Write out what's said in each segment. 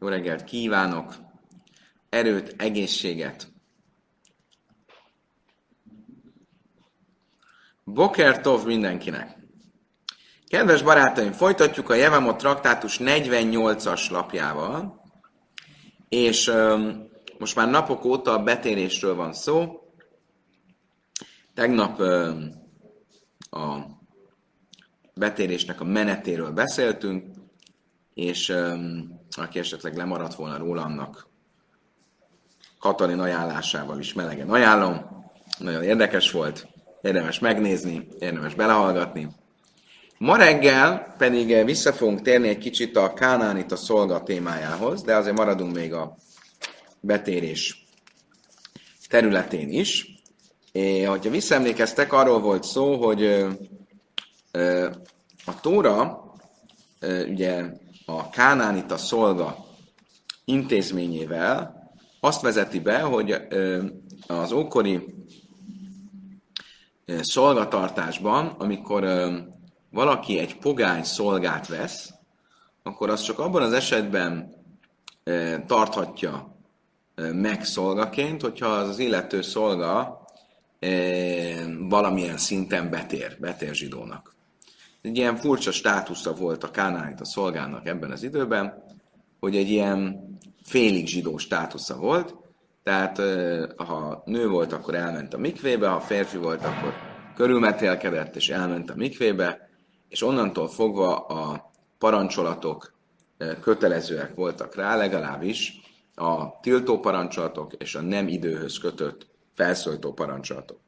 Jó reggelt kívánok! Erőt, egészséget! Bokertov mindenkinek! Kedves barátaim, folytatjuk a Jevamot traktátus 48-as lapjával, és um, most már napok óta a betérésről van szó. Tegnap um, a betérésnek a menetéről beszéltünk, és um, aki esetleg lemaradt volna róla, annak Katalin ajánlásával is melegen ajánlom. Nagyon érdekes volt, érdemes megnézni, érdemes belehallgatni. Ma reggel pedig vissza fogunk térni egy kicsit a Kánánit a szolga témájához, de azért maradunk még a betérés területén is. É, hogyha visszaemlékeztek, arról volt szó, hogy a Tóra ugye a Kánánita szolga intézményével azt vezeti be, hogy az ókori szolgatartásban, amikor valaki egy pogány szolgát vesz, akkor az csak abban az esetben tarthatja meg szolgaként, hogyha az, az illető szolga valamilyen szinten betér, betér zsidónak. Egy ilyen furcsa státusza volt a Kánánit a szolgának ebben az időben, hogy egy ilyen félig zsidó státusza volt, tehát ha nő volt, akkor elment a mikvébe, ha férfi volt, akkor körülmetélkedett és elment a mikvébe, és onnantól fogva a parancsolatok kötelezőek voltak rá, legalábbis a tiltó parancsolatok és a nem időhöz kötött felszólító parancsolatok.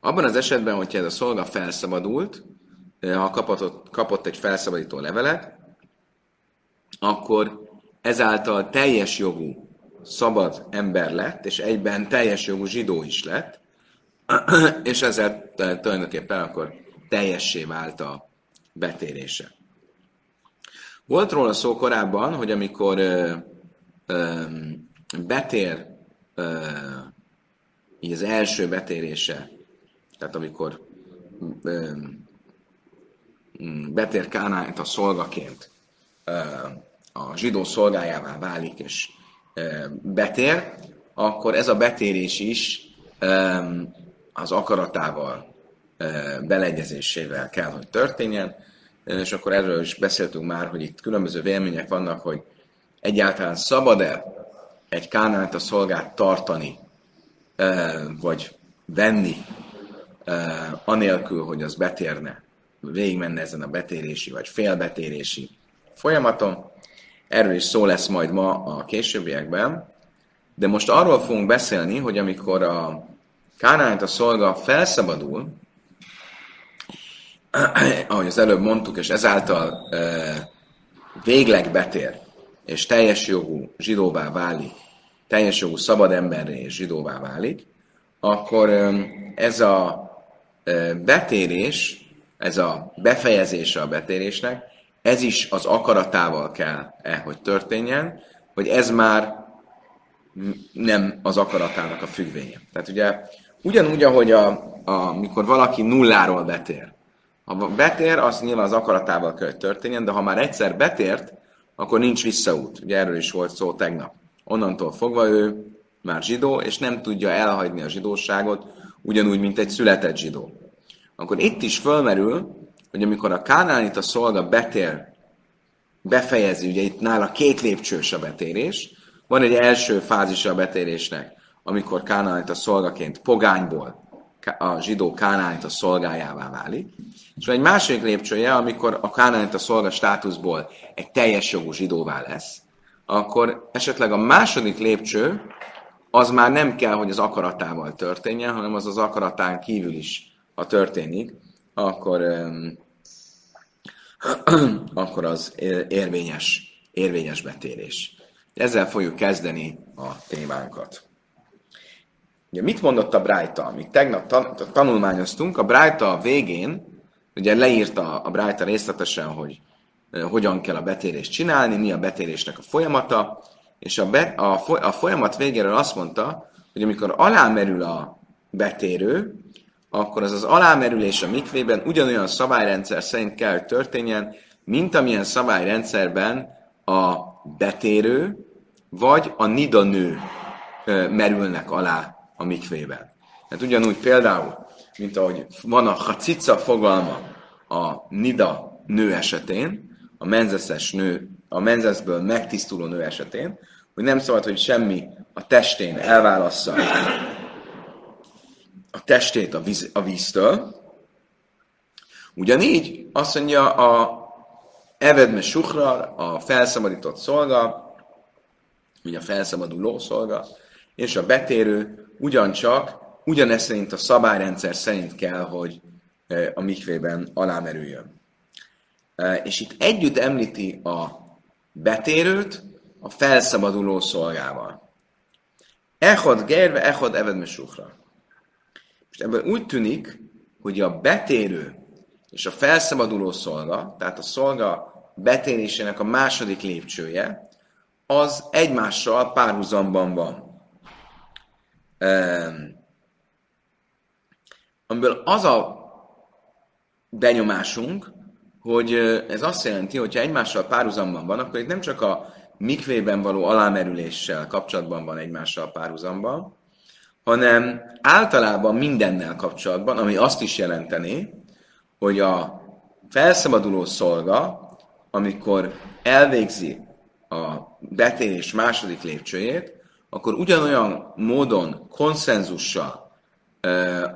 Abban az esetben, hogyha ez a szolga felszabadult, ha kapott, kapott egy felszabadító levelet, akkor ezáltal teljes jogú szabad ember lett, és egyben teljes jogú zsidó is lett, és ezzel tulajdonképpen akkor teljessé vált a betérése. Volt róla szó korábban, hogy amikor ö, ö, betér ö, így az első betérése, tehát amikor ö, betér Kánányt a szolgaként, a zsidó szolgájává válik és betér, akkor ez a betérés is az akaratával beleegyezésével kell, hogy történjen, és akkor erről is beszéltünk már, hogy itt különböző vélemények vannak, hogy egyáltalán szabad-e egy kánánt a szolgát tartani, vagy venni, anélkül, hogy az betérne, végigmenne ezen a betérési, vagy félbetérési folyamaton. Erről is szó lesz majd ma a későbbiekben, de most arról fogunk beszélni, hogy amikor a kánánt a szolga felszabadul, ahogy az előbb mondtuk, és ezáltal végleg betér, és teljes jogú zsidóvá válik, teljes jogú szabad emberré és zsidóvá válik, akkor ez a betérés, ez a befejezése a betérésnek, ez is az akaratával kell -e, hogy történjen, hogy ez már nem az akaratának a függvénye. Tehát ugye ugyanúgy, ahogy a, a, mikor valaki nulláról betér, ha betér, az nyilván az akaratával kell, hogy történjen, de ha már egyszer betért, akkor nincs visszaút. Ugye erről is volt szó tegnap. Onnantól fogva ő már zsidó, és nem tudja elhagyni a zsidóságot, ugyanúgy, mint egy született zsidó. Akkor itt is fölmerül, hogy amikor a kánánit a szolga betér, befejezi, ugye itt nála két lépcsős a betérés, van egy első fázisa a betérésnek, amikor kánánit a szolgaként pogányból a zsidó kánánit a szolgájává válik, és van egy második lépcsője, amikor a kánánit a szolga státuszból egy teljes jogú zsidóvá lesz, akkor esetleg a második lépcső az már nem kell, hogy az akaratával történjen, hanem az az akaratán kívül is, ha történik, akkor, akkor az érvényes, érvényes betérés. Ezzel fogjuk kezdeni a témánkat. Ugye mit mondott a Brájta? Amit tegnap tanulmányoztunk, a Brájta végén, ugye leírta a Brájta részletesen, hogy hogyan kell a betérést csinálni, mi a betérésnek a folyamata, és a, be, a, a folyamat végéről azt mondta, hogy amikor alámerül a betérő, akkor az az alámerülés a mikvében ugyanolyan szabályrendszer szerint kell, történjen, mint amilyen szabályrendszerben a betérő, vagy a nida nő merülnek alá a mikvében. Tehát ugyanúgy például, mint ahogy van a hacica fogalma a nida nő esetén, a menzeszes nő, a menzeszből megtisztuló nő esetén, hogy nem szabad, hogy semmi a testén elválassza a testét a, víz, a víztől. Ugyanígy azt mondja a Evedme Suhrar, a felszabadított szolga, vagy a felszabaduló szolga, és a betérő ugyancsak, ugyanezt szerint a szabályrendszer szerint kell, hogy e, a mikvében alámerüljön. E, és itt együtt említi a betérőt a felszabaduló szolgával. Echod gerve, echod evedme suhra. Most ebből úgy tűnik, hogy a betérő és a felszabaduló szolga, tehát a szolga betérésének a második lépcsője, az egymással párhuzamban van. Um, amiből az a benyomásunk, hogy ez azt jelenti, hogy ha egymással párhuzamban van, akkor itt nem csak a mikvében való alámerüléssel kapcsolatban van egymással párhuzamban, hanem általában mindennel kapcsolatban, ami azt is jelenteni, hogy a felszabaduló szolga, amikor elvégzi a betérés második lépcsőjét, akkor ugyanolyan módon, konszenzussal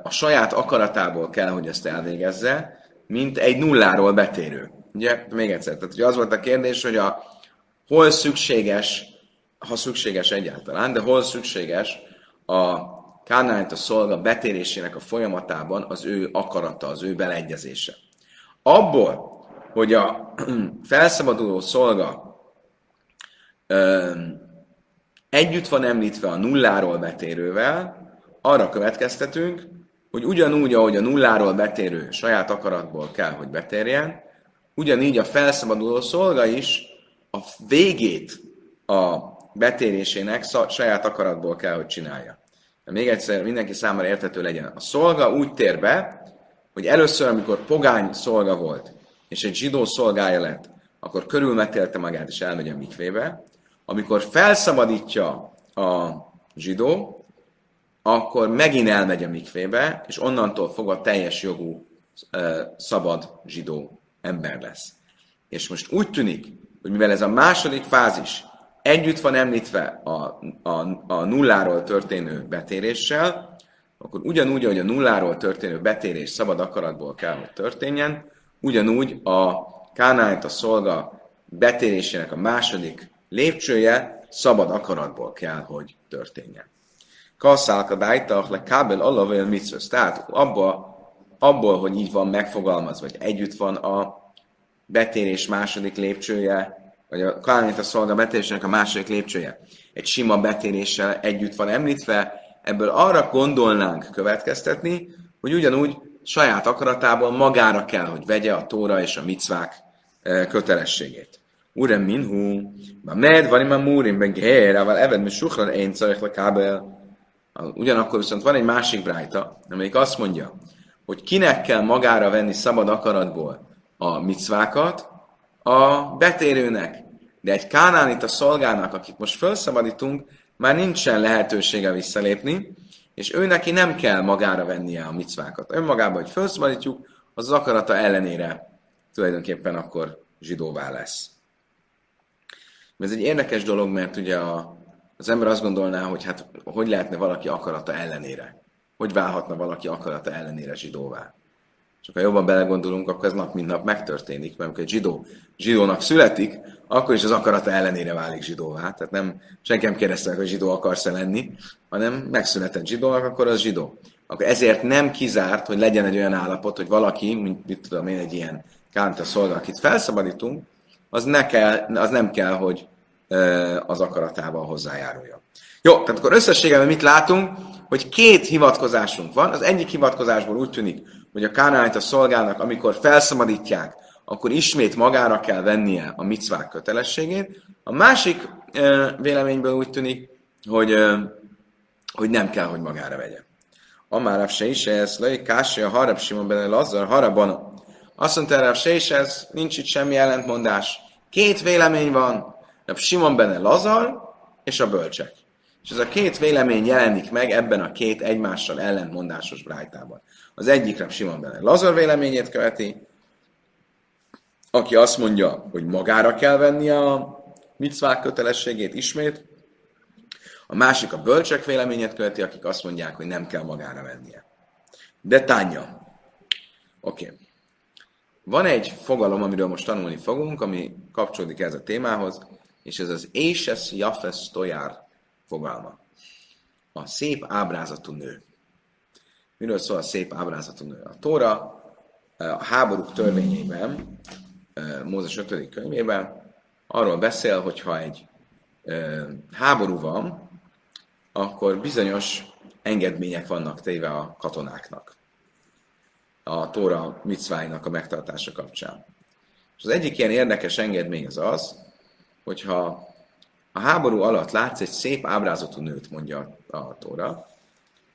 a saját akaratából kell, hogy ezt elvégezze, mint egy nulláról betérő. Ugye, még egyszer, tehát ugye az volt a kérdés, hogy a hol szükséges, ha szükséges egyáltalán, de hol szükséges a Kánányt a szolga betérésének a folyamatában az ő akarata, az ő beleegyezése. Abból, hogy a felszabaduló szolga ö, együtt van említve a nulláról betérővel, arra következtetünk, hogy ugyanúgy, ahogy a nulláról betérő saját akaratból kell, hogy betérjen, ugyanígy a felszabaduló szolga is a végét a betérésének saját akaratból kell, hogy csinálja. Még egyszer mindenki számára értető legyen. A szolga úgy tér be, hogy először, amikor pogány szolga volt, és egy zsidó szolgája lett, akkor körülmetélte magát, és elmegy a mikvébe. Amikor felszabadítja a zsidó, akkor megint elmegy a mikvébe, és onnantól fogva teljes jogú, szabad zsidó ember lesz. És most úgy tűnik, hogy mivel ez a második fázis együtt van említve a, a, a nulláról történő betéréssel, akkor ugyanúgy, ahogy a nulláról történő betérés szabad akaratból kell, hogy történjen, ugyanúgy a kánáit a szolga betérésének a második lépcsője szabad akaratból kell, hogy történjen. Kasszálka dájtach le kábel alavél mitzvöz. Tehát abba, abból, hogy így van megfogalmazva, vagy együtt van a betérés második lépcsője, vagy a Kálánita szolga betérésének a második lépcsője egy sima betéréssel együtt van említve, ebből arra gondolnánk következtetni, hogy ugyanúgy saját akaratából magára kell, hogy vegye a tóra és a micvák e, kötelességét. Urem minhu, ma med van ima múrim ben geherával eved mi suhran én kábel. Ugyanakkor viszont van egy másik brájta, amelyik azt mondja, hogy kinek kell magára venni szabad akaratból a micvákat, a betérőnek. De egy a szolgának, akit most felszabadítunk, már nincsen lehetősége visszalépni, és ő neki nem kell magára vennie a micvákat. Önmagában, hogy felszabadítjuk, az az akarata ellenére tulajdonképpen akkor zsidóvá lesz. Ez egy érdekes dolog, mert ugye a, az ember azt gondolná, hogy hát hogy lehetne valaki akarata ellenére? Hogy válhatna valaki akarata ellenére zsidóvá? Csak ha jobban belegondolunk, akkor ez nap mint nap megtörténik, mert amikor egy zsidó zsidónak születik, akkor is az akarata ellenére válik zsidóvá. Tehát nem, senki nem kérdezte hogy zsidó akarsz-e lenni, hanem megszületett zsidónak, akkor az zsidó. Akkor ezért nem kizárt, hogy legyen egy olyan állapot, hogy valaki, mint mit tudom én, egy ilyen kánta szolga, akit felszabadítunk, az, ne kell, az nem kell, hogy az akaratával hozzájárulja. Jó, tehát akkor összességében mit látunk? Hogy két hivatkozásunk van. Az egyik hivatkozásból úgy tűnik, hogy a kánáit a szolgálnak, amikor felszabadítják, akkor ismét magára kell vennie a micvák kötelességét. A másik véleményből úgy tűnik, hogy, hogy nem kell, hogy magára vegye. Amárav se is ez, lej kásé a harab simon benne lazzar, harabana. Azt mondta erre se is ez, nincs itt semmi ellentmondás. Két vélemény van, a Simon benne Lazar és a bölcsek. És ez a két vélemény jelenik meg ebben a két egymással ellentmondásos brájtában. Az egyik Simon benne Lazar véleményét követi, aki azt mondja, hogy magára kell venni a mitzvák kötelességét ismét, a másik a bölcsek véleményét követi, akik azt mondják, hogy nem kell magára vennie. De tánya. Oké. Okay. Van egy fogalom, amiről most tanulni fogunk, ami kapcsolódik ez a témához, és ez az Éses Jafes Tojár fogalma. A szép ábrázatú nő. Miről szól a szép ábrázatú nő? A Tóra a háborúk törvényében, Mózes 5. könyvében arról beszél, hogy ha egy háború van, akkor bizonyos engedmények vannak téve a katonáknak a Tóra micváinak a megtartása kapcsán. És az egyik ilyen érdekes engedmény az az, hogyha a háború alatt látsz egy szép ábrázatú nőt, mondja a Tóra,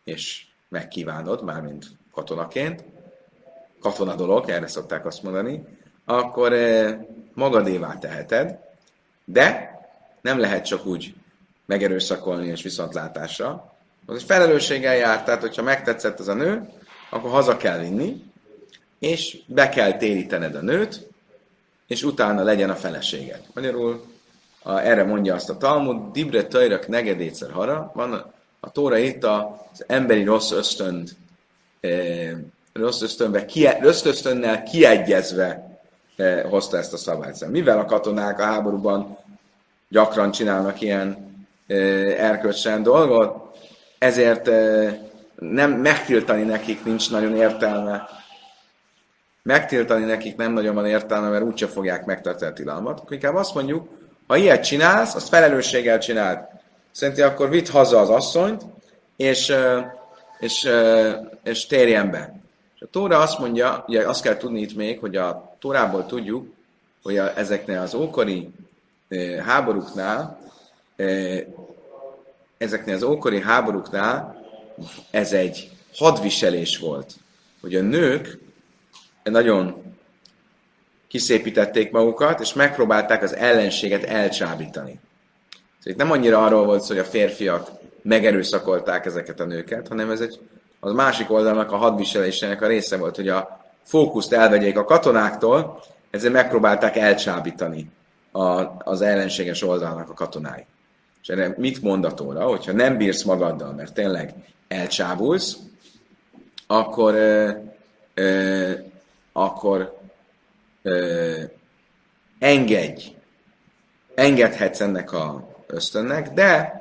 és megkívánod, mármint katonaként, katona dolog, erre szokták azt mondani, akkor eh, magadévá teheted, de nem lehet csak úgy megerőszakolni és viszontlátásra. Az felelősséggel jár, tehát hogyha megtetszett az a nő, akkor haza kell vinni, és be kell térítened a nőt, és utána legyen a feleséged. Magyarul a, erre mondja azt a Talmud, Dibre Tajrak negedétszer hara, van a, Tóra itt az emberi rossz ösztönt, e, rossz, ösztönbe, rossz ösztönnel kiegyezve e, hozta ezt a szabályt. Mivel a katonák a háborúban gyakran csinálnak ilyen e, erkölcsen dolgot, ezért nem megtiltani nekik nincs nagyon értelme. Megtiltani nekik nem nagyon van értelme, mert úgyse fogják megtartani a tilalmat. Inkább azt mondjuk, ha ilyet csinálsz, azt felelősséggel csináld. Szerintem akkor vidd haza az asszonyt, és, és, és térjen be. A Tóra azt mondja, ugye azt kell tudni itt még, hogy a Tórából tudjuk, hogy a, ezeknél az ókori háborúknál, ezeknél az ókori háborúknál ez egy hadviselés volt, hogy a nők nagyon kiszépítették magukat, és megpróbálták az ellenséget elcsábítani. Szóval itt nem annyira arról volt hogy a férfiak megerőszakolták ezeket a nőket, hanem ez egy, az másik oldalnak a hadviselésének a része volt, hogy a fókuszt elvegyék a katonáktól, ezért megpróbálták elcsábítani a, az ellenséges oldalnak a katonái. És erre mit mondatóra, hogyha nem bírsz magaddal, mert tényleg elcsábulsz, akkor, ö, ö, akkor ö, engedj, engedhetsz ennek a ösztönnek, de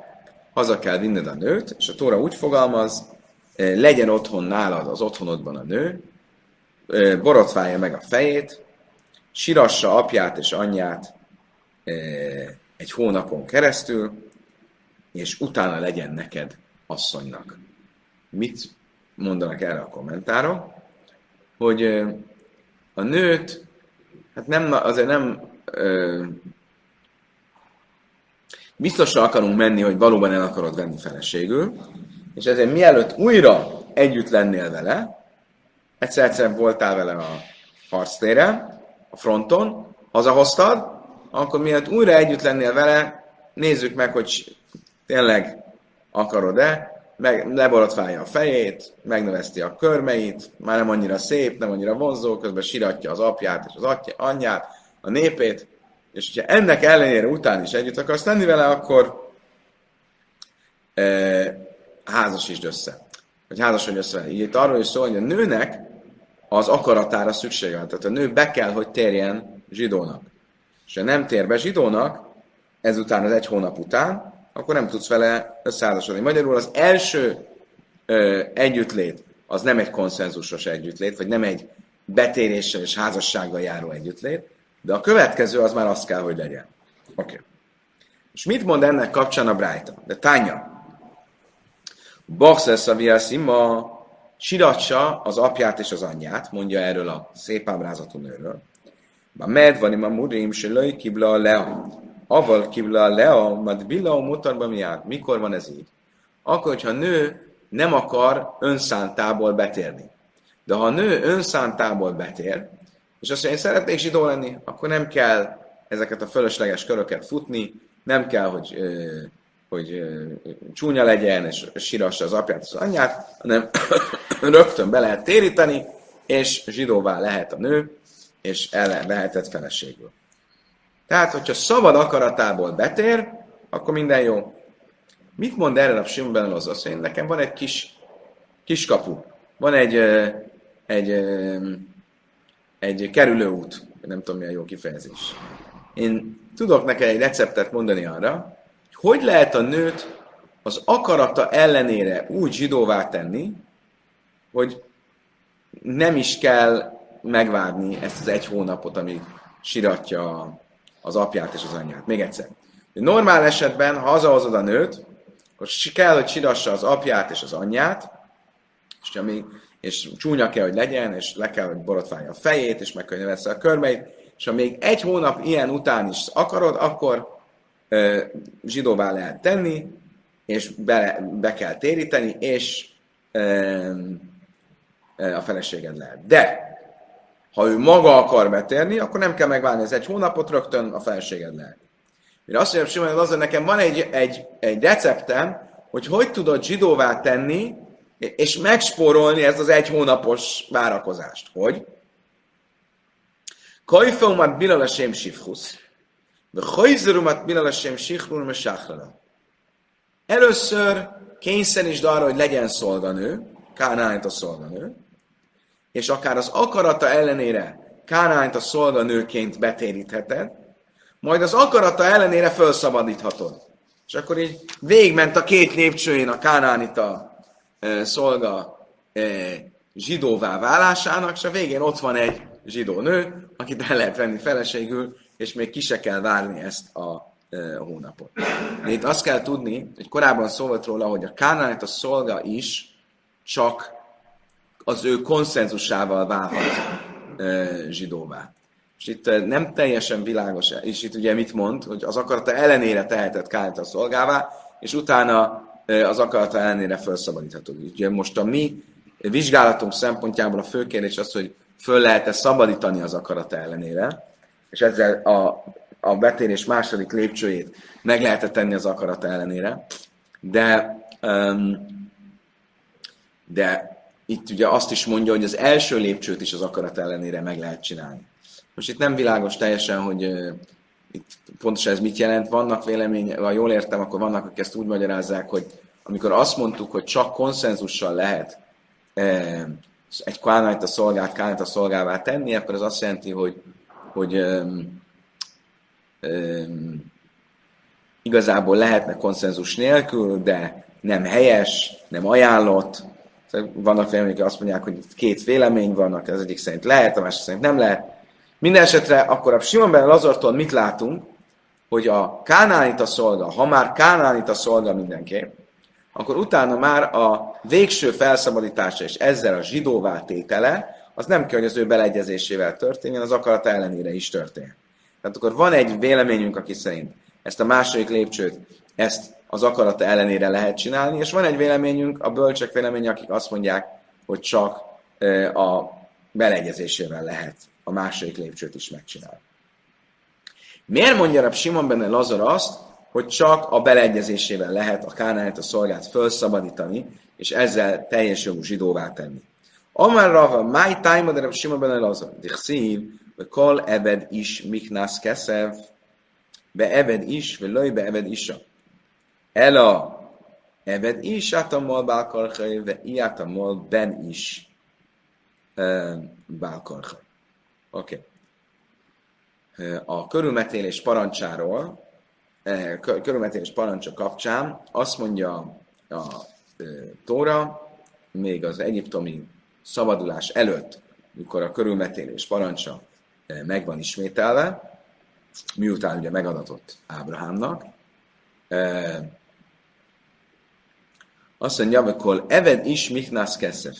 haza kell vinned a nőt, és a Tóra úgy fogalmaz, legyen otthon nálad az otthonodban a nő, borotválja meg a fejét, sirassa apját és anyját egy hónapon keresztül, és utána legyen neked asszonynak. Mit mondanak erre a kommentárok? Hogy a nőt, hát nem, azért nem biztosra akarunk menni, hogy valóban el akarod venni feleségül, és ezért mielőtt újra együtt lennél vele, egyszer-egyszer voltál vele a harctére, a fronton, hazahoztad, akkor mielőtt újra együtt lennél vele, nézzük meg, hogy tényleg akarod-e, meg leborotválja a fejét, megnöveszti a körmeit, már nem annyira szép, nem annyira vonzó, közben siratja az apját és az atya, anyját, a népét, és hogyha ennek ellenére után is együtt akarsz lenni vele, akkor e, házasítsd össze. Vagy házasodj össze. Így itt arról is szól, hogy a nőnek az akaratára szüksége van. Tehát a nő be kell, hogy térjen zsidónak. És ha nem tér be zsidónak, ezután az egy hónap után, akkor nem tudsz vele összeházasodni. Magyarul az első ö, együttlét az nem egy konszenzusos együttlét, vagy nem egy betéréssel és házassággal járó együttlét, de a következő az már az kell, hogy legyen. Oké. Okay. És mit mond ennek kapcsán a Brájta? De tánya. Baxesz a viaszima siratsa az apját és az anyját, mondja erről a szép ábrázatú nőről. Ba medvanim a murim se löj kibla a lea. Aval kibla lea, mad billa mutarba miát. Mikor van ez így? Akkor, hogyha a nő nem akar önszántából betérni. De ha a nő önszántából betér, és azt mondja, én szeretnék zsidó lenni, akkor nem kell ezeket a fölösleges köröket futni, nem kell, hogy, hogy csúnya legyen, és sírassa az apját, az anyját, hanem rögtön be lehet téríteni, és zsidóvá lehet a nő, és el lehetett feleségül. Tehát, hogyha szabad akaratából betér, akkor minden jó. Mit mond erre a Simon az azt, hogy nekem van egy kis, kis kapu, van egy, egy, egy kerülőút, nem tudom mi a jó kifejezés. Én tudok neked egy receptet mondani arra, hogy hogy lehet a nőt az akarata ellenére úgy zsidóvá tenni, hogy nem is kell megvárni ezt az egy hónapot, amíg siratja az apját és az anyját. Még egyszer. Normál esetben, ha hazahozod a nőt, akkor kell, hogy sirassa az apját és az anyját, és, ami, és csúnya kell, hogy legyen, és le kell, hogy borotválja a fejét, és meg kell, hogy a körmeit, és ha még egy hónap ilyen után is akarod, akkor ö, zsidóvá lehet tenni, és be, be kell téríteni, és ö, ö, a feleséged lehet. De ha ő maga akar betérni, akkor nem kell megválni az egy hónapot, rögtön a feleséged lehet. Mire azt mondja, Simon, az, hogy nekem van egy, egy, egy receptem, hogy hogy tudod zsidóvá tenni, és megspórolni ezt az egy hónapos várakozást. Hogy? Kajfeumat bilal a sem sifhusz, de hajzerumat bilal a sem sihrun me Először kényszerítsd arra, hogy legyen szolganő, Kánányt a szolganő, és akár az akarata ellenére Kánányt a szolganőként betérítheted, majd az akarata ellenére felszabadíthatod. És akkor így végment a két lépcsőjén a Kánánita szolga zsidóvá válásának, és a végén ott van egy zsidó nő, akit el lehet venni feleségül, és még ki se kell várni ezt a hónapot. De itt azt kell tudni, hogy korábban szó volt róla, hogy a Kánánita szolga is csak az ő konszenzusával válhat zsidóvá. És itt nem teljesen világos, és itt ugye mit mond, hogy az akarata ellenére tehetett Kányt a szolgává, és utána az akarata ellenére felszabadítható. Ugye most a mi vizsgálatunk szempontjából a fő kérdés az, hogy föl lehet-e szabadítani az akarata ellenére, és ezzel a, a betérés második lépcsőjét meg lehet -e tenni az akarata ellenére, de, de itt ugye azt is mondja, hogy az első lépcsőt is az akarat ellenére meg lehet csinálni. Most itt nem világos teljesen, hogy itt pontosan ez mit jelent. Vannak vélemény, ha jól értem, akkor vannak, akik ezt úgy magyarázzák, hogy amikor azt mondtuk, hogy csak konszenzussal lehet uh, egy kánait a szolgát, kánait a szolgává tenni, akkor az azt jelenti, hogy, hogy um, um, igazából lehetne konszenzus nélkül, de nem helyes, nem ajánlott. Vannak vélemények, azt mondják, hogy két vélemény vannak, az egyik szerint lehet, a másik szerint nem lehet. Minden esetre akkor a Simon ben Lazartól mit látunk, hogy a Kánánita szolga, ha már Kánánita szolga mindenképp, akkor utána már a végső felszabadítása és ezzel a zsidóvá tétele, az nem kell, hogy az ő beleegyezésével történjen, az akarata ellenére is történjen. Tehát akkor van egy véleményünk, aki szerint ezt a második lépcsőt, ezt az akarata ellenére lehet csinálni, és van egy véleményünk, a bölcsek véleménye, akik azt mondják, hogy csak a beleegyezésével lehet a második lépcsőt is megcsinál. Miért mondja a Simon benne Lazar azt, hogy csak a beleegyezésével lehet a kánáját, a szolgát felszabadítani, és ezzel teljes jogú zsidóvá tenni. Amár Rava, my time de Simon benne Lazar, dichszív, ve kol ebed is miknász keszev, be ebed is, ve löj be ebed isa. Ela ebed is átamol bálkarchai, ve iátamol ben is bálkarchai. Oké. Okay. A körülmetélés parancsáról, körülmetélés parancsa kapcsán azt mondja a Tóra, még az egyiptomi szabadulás előtt, mikor a körülmetélés parancsa meg van ismételve, miután ugye megadatott Ábrahámnak, azt mondja, amikor Eved is Michnász Keszef.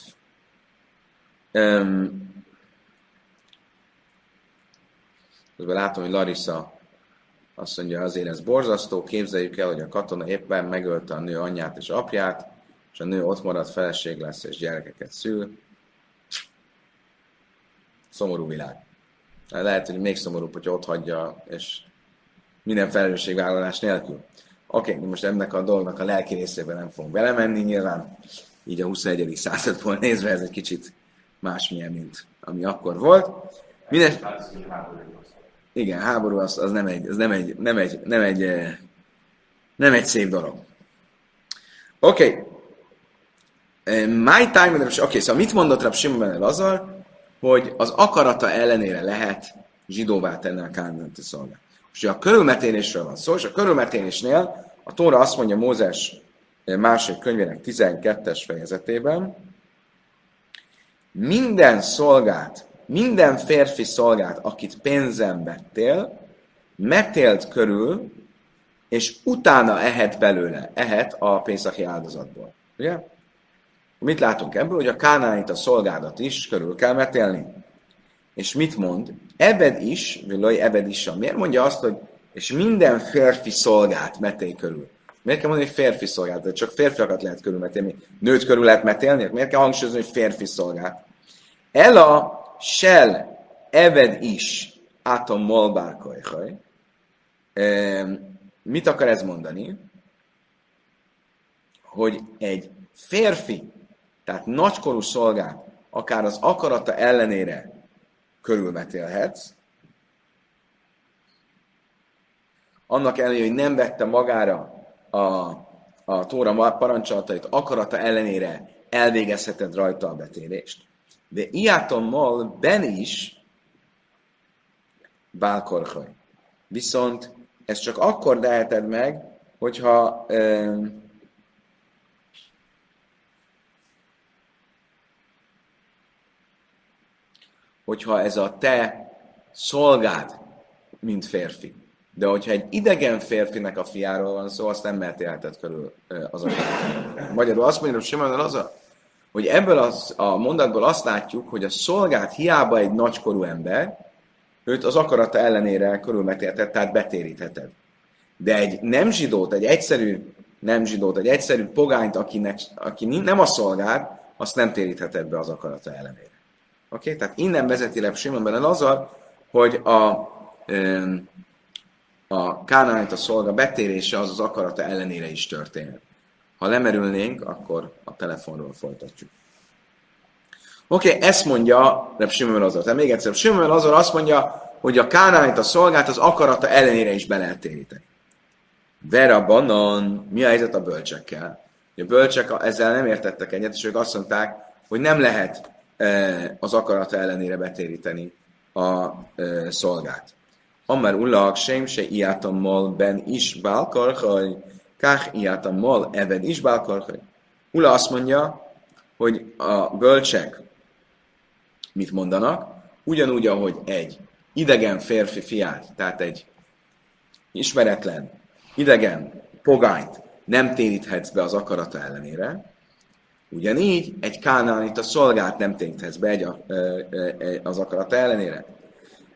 Közben látom, hogy Larissa azt mondja, azért ez borzasztó, képzeljük el, hogy a katona éppen megölte a nő anyját és apját, és a nő ott marad, feleség lesz, és gyerekeket szül. Szomorú világ. Lehet, hogy még szomorúbb, hogy ott hagyja, és minden felelősségvállalás nélkül. Oké, okay, most ennek a dolognak a lelki részében nem fogunk belemenni, nyilván így a 21. századból nézve ez egy kicsit másmilyen, mint ami akkor volt. Minden... Igen, háború az, az, nem, egy, az nem, egy, nem, egy, nem, egy, eh, nem egy szép dolog. Oké. Okay. Eh, my time, oké, okay, szóval mit mondott Rab Simon Lazar? Hogy az akarata ellenére lehet zsidóvá tenni a kándanti szolgát. Most a körülmetélésről van szó, és a körülmetélésnél a Tóra azt mondja Mózes eh, második könyvének 12-es fejezetében, minden szolgát, minden férfi szolgát, akit pénzen vettél, metélt körül, és utána ehet belőle, ehet a pénzaki áldozatból. Ugye? Mit látunk ebből? Hogy a kánánit, a szolgádat is körül kell metélni. És mit mond? Ebed is, vagy ebed is, miért mondja azt, hogy és minden férfi szolgát metél körül? Miért kell mondani, hogy férfi szolgát? De csak férfiakat lehet körülmetélni. Nőt körül lehet metélni? Miért kell hangsúlyozni, hogy férfi szolgát? Ela shell eved is átom molbár kajhaj. Mit akar ez mondani? Hogy egy férfi, tehát nagykorú szolgát, akár az akarata ellenére körülmetélhetsz, annak ellenére, hogy nem vette magára a, a Tóra parancsolatait, akarata ellenére elvégezheted rajta a betérést. De iátommal ben is bálkorhaj. Viszont ezt csak akkor leheted meg, hogyha um, hogyha ez a te szolgád, mint férfi. De hogyha egy idegen férfinek a fiáról van szó, azt nem mehetélheted körül az a Magyarul azt mondja, hogy Simon az a, hogy ebből az, a mondatból azt látjuk, hogy a szolgát hiába egy nagykorú ember, őt az akarata ellenére körülmetélheted, tehát betérítheted. De egy nem zsidót, egy egyszerű nem zsidót, egy egyszerű pogányt, akinek, aki nem a szolgát, azt nem térítheted be az akarata ellenére. Oké? Okay? Tehát innen vezeti le Simon benne Lazar, hogy a, a Kánánit a szolga betérése az az akarata ellenére is történhet. Ha lemerülnénk, akkor a telefonról folytatjuk. Oké, okay, ezt mondja Reb Simon Azor. Tehát még egyszer, Simon Azor azt mondja, hogy a Kánánit a szolgát az akarata ellenére is be lehet téríteni. Vera banan, mi a helyzet a bölcsekkel? A bölcsek ezzel nem értettek egyet, és ők azt mondták, hogy nem lehet e, az akarata ellenére betéríteni a e, szolgát. Amár ullak, sem se iátammal ben is bálkarhaj, Kách ijátam mal eved is bálkarhaj. Ula azt mondja, hogy a bölcsek mit mondanak, ugyanúgy, ahogy egy idegen férfi fiát, tehát egy ismeretlen, idegen pogányt nem téríthetsz be az akarata ellenére, ugyanígy egy a szolgát nem téríthetsz be egy, az akarata ellenére.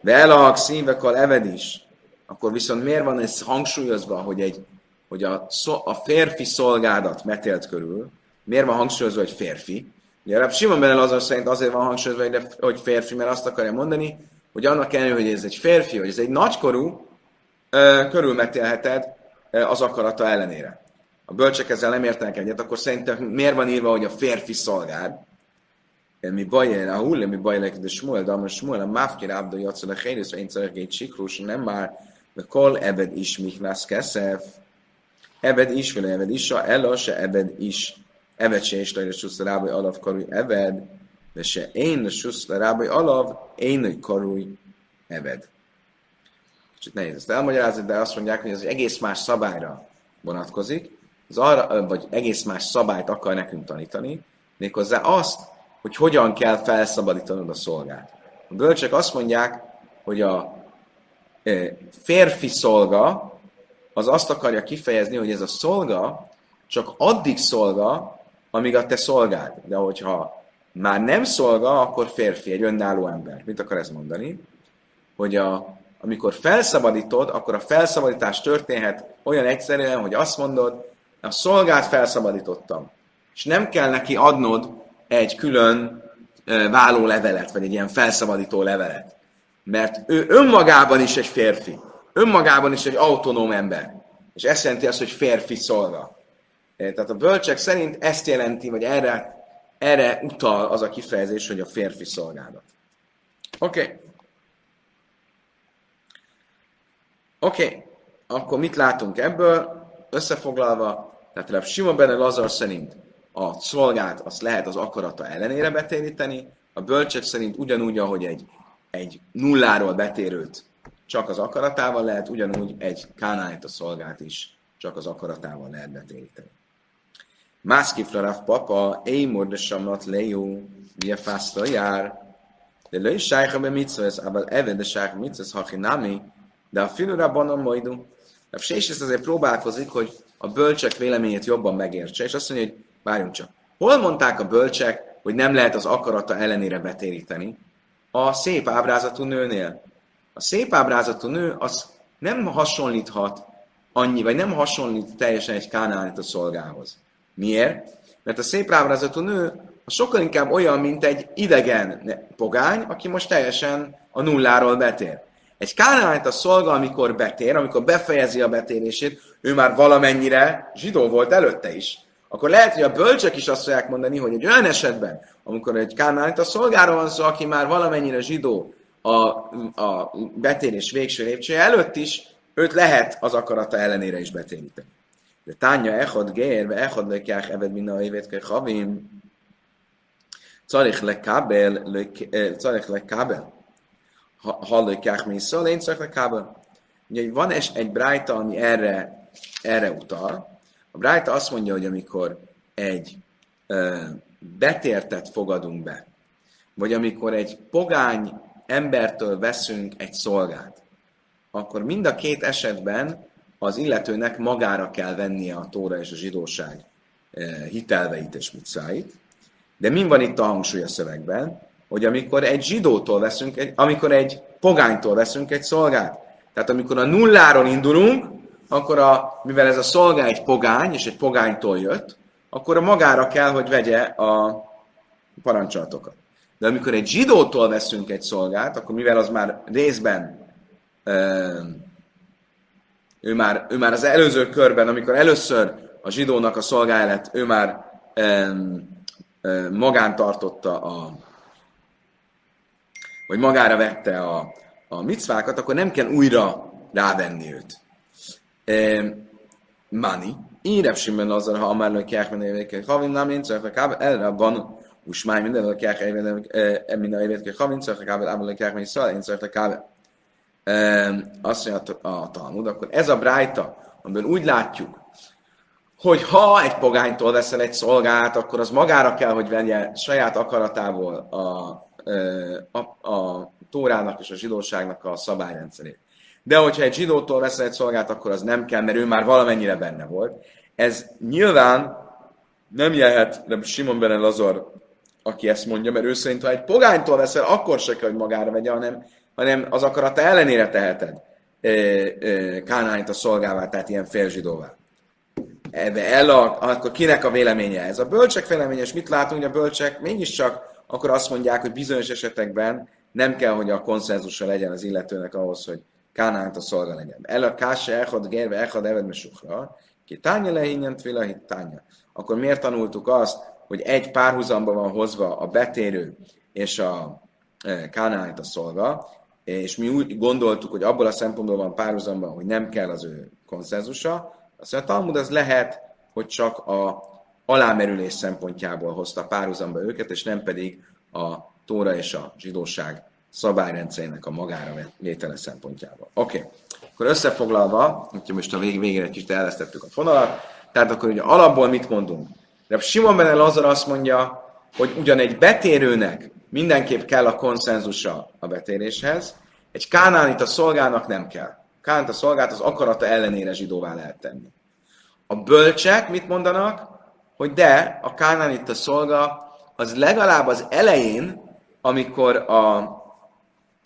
De elak szívekal eved is, akkor viszont miért van ez hangsúlyozva, hogy egy hogy a, a férfi szolgádat metélt körül, miért van hangsúlyozva, hogy férfi? Ugye a Simon Ben azon szerint azért van hangsúlyozva, hogy férfi, mert azt akarja mondani, hogy annak ellenére, hogy ez egy férfi, hogy ez egy nagykorú, körülmetélheted az akarata ellenére. A bölcsek ezzel nem értenek egyet, akkor szerintem miért van írva, hogy a férfi szolgád? Mi baj, a hull, mi baj, de Smuel, de a Smuel, a máfkir abda jatszol a helyrész, én szerek egy sikrus, nem már, de kol ebed is miklász keszef, Ebed is, vele Ebed is, ella se Ebed is. Ebed se is lejre susz rábai alav karuj Ebed, de se én susz rábai alav, én karuj Ebed. Kicsit nehéz ezt elmagyarázni, de azt mondják, hogy ez egy egész más szabályra vonatkozik, az arra, vagy egész más szabályt akar nekünk tanítani, méghozzá azt, hogy hogyan kell felszabadítanod a szolgát. A bölcsek azt mondják, hogy a férfi szolga az azt akarja kifejezni, hogy ez a szolga csak addig szolga, amíg a te szolgád. De hogyha már nem szolga, akkor férfi, egy önálló ember. Mit akar ez mondani? Hogy a, amikor felszabadítod, akkor a felszabadítás történhet olyan egyszerűen, hogy azt mondod, a szolgát felszabadítottam. És nem kell neki adnod egy külön váló levelet, vagy egy ilyen felszabadító levelet. mert ő önmagában is egy férfi, önmagában is egy autonóm ember. És ezt jelenti azt, hogy férfi szolga. Tehát a bölcsek szerint ezt jelenti, vagy erre, erre utal az a kifejezés, hogy a férfi szolgálat. Oké. Okay. Oké, okay. akkor mit látunk ebből? Összefoglalva, tehát Rab Simon Bene Lazar szerint a szolgát azt lehet az akarata ellenére betéríteni, a bölcsek szerint ugyanúgy, ahogy egy, egy nulláról betérőt csak az akaratával lehet, ugyanúgy egy kánáit a szolgát is csak az akaratával lehet betéríteni. Mászkifra Rav Papa, Émor de Samlat Leo, a fászta jár, de lőj sájha be mitzvesz, abban eve de sájha mitzvesz hachinami, de a filu rabban a majdu. A Sés ezt azért próbálkozik, hogy a bölcsek véleményét jobban megértse, és azt mondja, hogy várjunk csak. Hol mondták a bölcsek, hogy nem lehet az akarata ellenére betéríteni? A szép ábrázatú nőnél. A szép ábrázatú nő az nem hasonlíthat annyi, vagy nem hasonlít teljesen egy a szolgához. Miért? Mert a szép ábrázatú nő az sokkal inkább olyan, mint egy idegen pogány, aki most teljesen a nulláról betér. Egy a szolga, amikor betér, amikor befejezi a betérését, ő már valamennyire zsidó volt előtte is. Akkor lehet, hogy a bölcsek is azt fogják mondani, hogy egy olyan esetben, amikor egy a szolgára van szó, aki már valamennyire zsidó a, a betérés végső lépcsője előtt is, őt lehet az akarata ellenére is betéríteni. De tánya echad gér, be echad lekják eved minna a évét kell havim. Carich lekábel, eh, carich lekábel. Ha lekják mi szól, én csak lekábel. Ugye van es egy brájta, ami erre, erre utal. A brájta azt mondja, hogy amikor egy ö, betértet fogadunk be, vagy amikor egy pogány embertől veszünk egy szolgát, akkor mind a két esetben az illetőnek magára kell vennie a tóra és a zsidóság hitelveit és micáit. De mi van itt a hangsúly a szövegben? hogy amikor egy zsidótól veszünk, egy, amikor egy pogánytól veszünk egy szolgát, tehát amikor a nulláról indulunk, akkor a, mivel ez a szolgá egy pogány, és egy pogánytól jött, akkor a magára kell, hogy vegye a parancsolatokat. De amikor egy zsidótól veszünk egy szolgát, akkor mivel az már részben ő már, ő már az előző körben, amikor először a zsidónak a szolgálat, ő már magán tartotta a, vagy magára vette a, a micvákat, akkor nem kell újra rávenni őt. Mani. Írebb simben azzal, ha jákmen évékek, havin nem én csak kábel, minden lők jákmen minden évékek, havin csak kábel, amár lők jákmen szal, én csak kábel. Azt mondja a Talmud, akkor ez a brájta, amiből úgy látjuk, hogy ha egy pogánytól veszel egy szolgát, akkor az magára kell, hogy vegye saját akaratából a a, a Tórának és a zsidóságnak a szabályrendszerét. De hogyha egy zsidótól veszel egy szolgát, akkor az nem kell, mert ő már valamennyire benne volt. Ez nyilván nem de Simon Benen Lazar, aki ezt mondja, mert ő szerint, ha egy pogánytól veszel, akkor se kell, hogy magára vegye, hanem, hanem az akarata ellenére teheted Kánányt a szolgává, tehát ilyen félzsidóvá. El a, akkor kinek a véleménye ez? A bölcsek véleménye, és mit látunk, hogy a bölcsek mégiscsak akkor azt mondják, hogy bizonyos esetekben nem kell, hogy a konszenzusa legyen az illetőnek ahhoz, hogy Kánánt a szolga legyen. El a káse echad gerve echad eved ki tánya lehinnyen tvila tánya. Akkor miért tanultuk azt, hogy egy párhuzamba van hozva a betérő és a e, Kánánt a szolga, és mi úgy gondoltuk, hogy abból a szempontból van párhuzamban, hogy nem kell az ő konszenzusa, azt mondja, a Talmud az lehet, hogy csak a alámerülés szempontjából hozta párhuzamba őket, és nem pedig a Tóra és a zsidóság szabályrendszerének a magára vétele szempontjából. Oké, okay. akkor összefoglalva, hogyha most a vég, végére kicsit elvesztettük a fonalat, tehát akkor ugye alapból mit mondunk? De Simon Bene Lazar azt mondja, hogy ugyan egy betérőnek mindenképp kell a konszenzusa a betéréshez, egy kánánit a szolgának nem kell. Kánánit a szolgát az akarata ellenére zsidóvá lehet tenni. A bölcsek mit mondanak? hogy de a kánánita szolga az legalább az elején, amikor a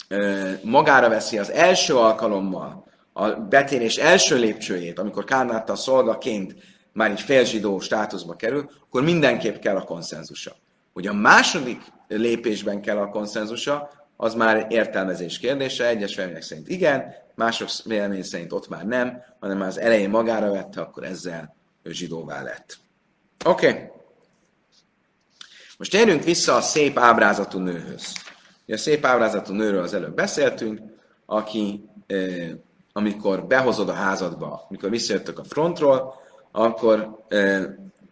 ö, magára veszi az első alkalommal a betérés első lépcsőjét, amikor kánánita szolgaként már egy félzsidó státuszba kerül, akkor mindenképp kell a konszenzusa. Hogy a második lépésben kell a konszenzusa, az már értelmezés kérdése. Egyes vélemények szerint igen, mások vélemény szerint ott már nem, hanem már az elején magára vette, akkor ezzel ő zsidóvá lett. Oké. Okay. Most térjünk vissza a szép ábrázatú nőhöz. A szép ábrázatú nőről az előbb beszéltünk, aki amikor behozod a házadba, amikor visszajöttök a frontról, akkor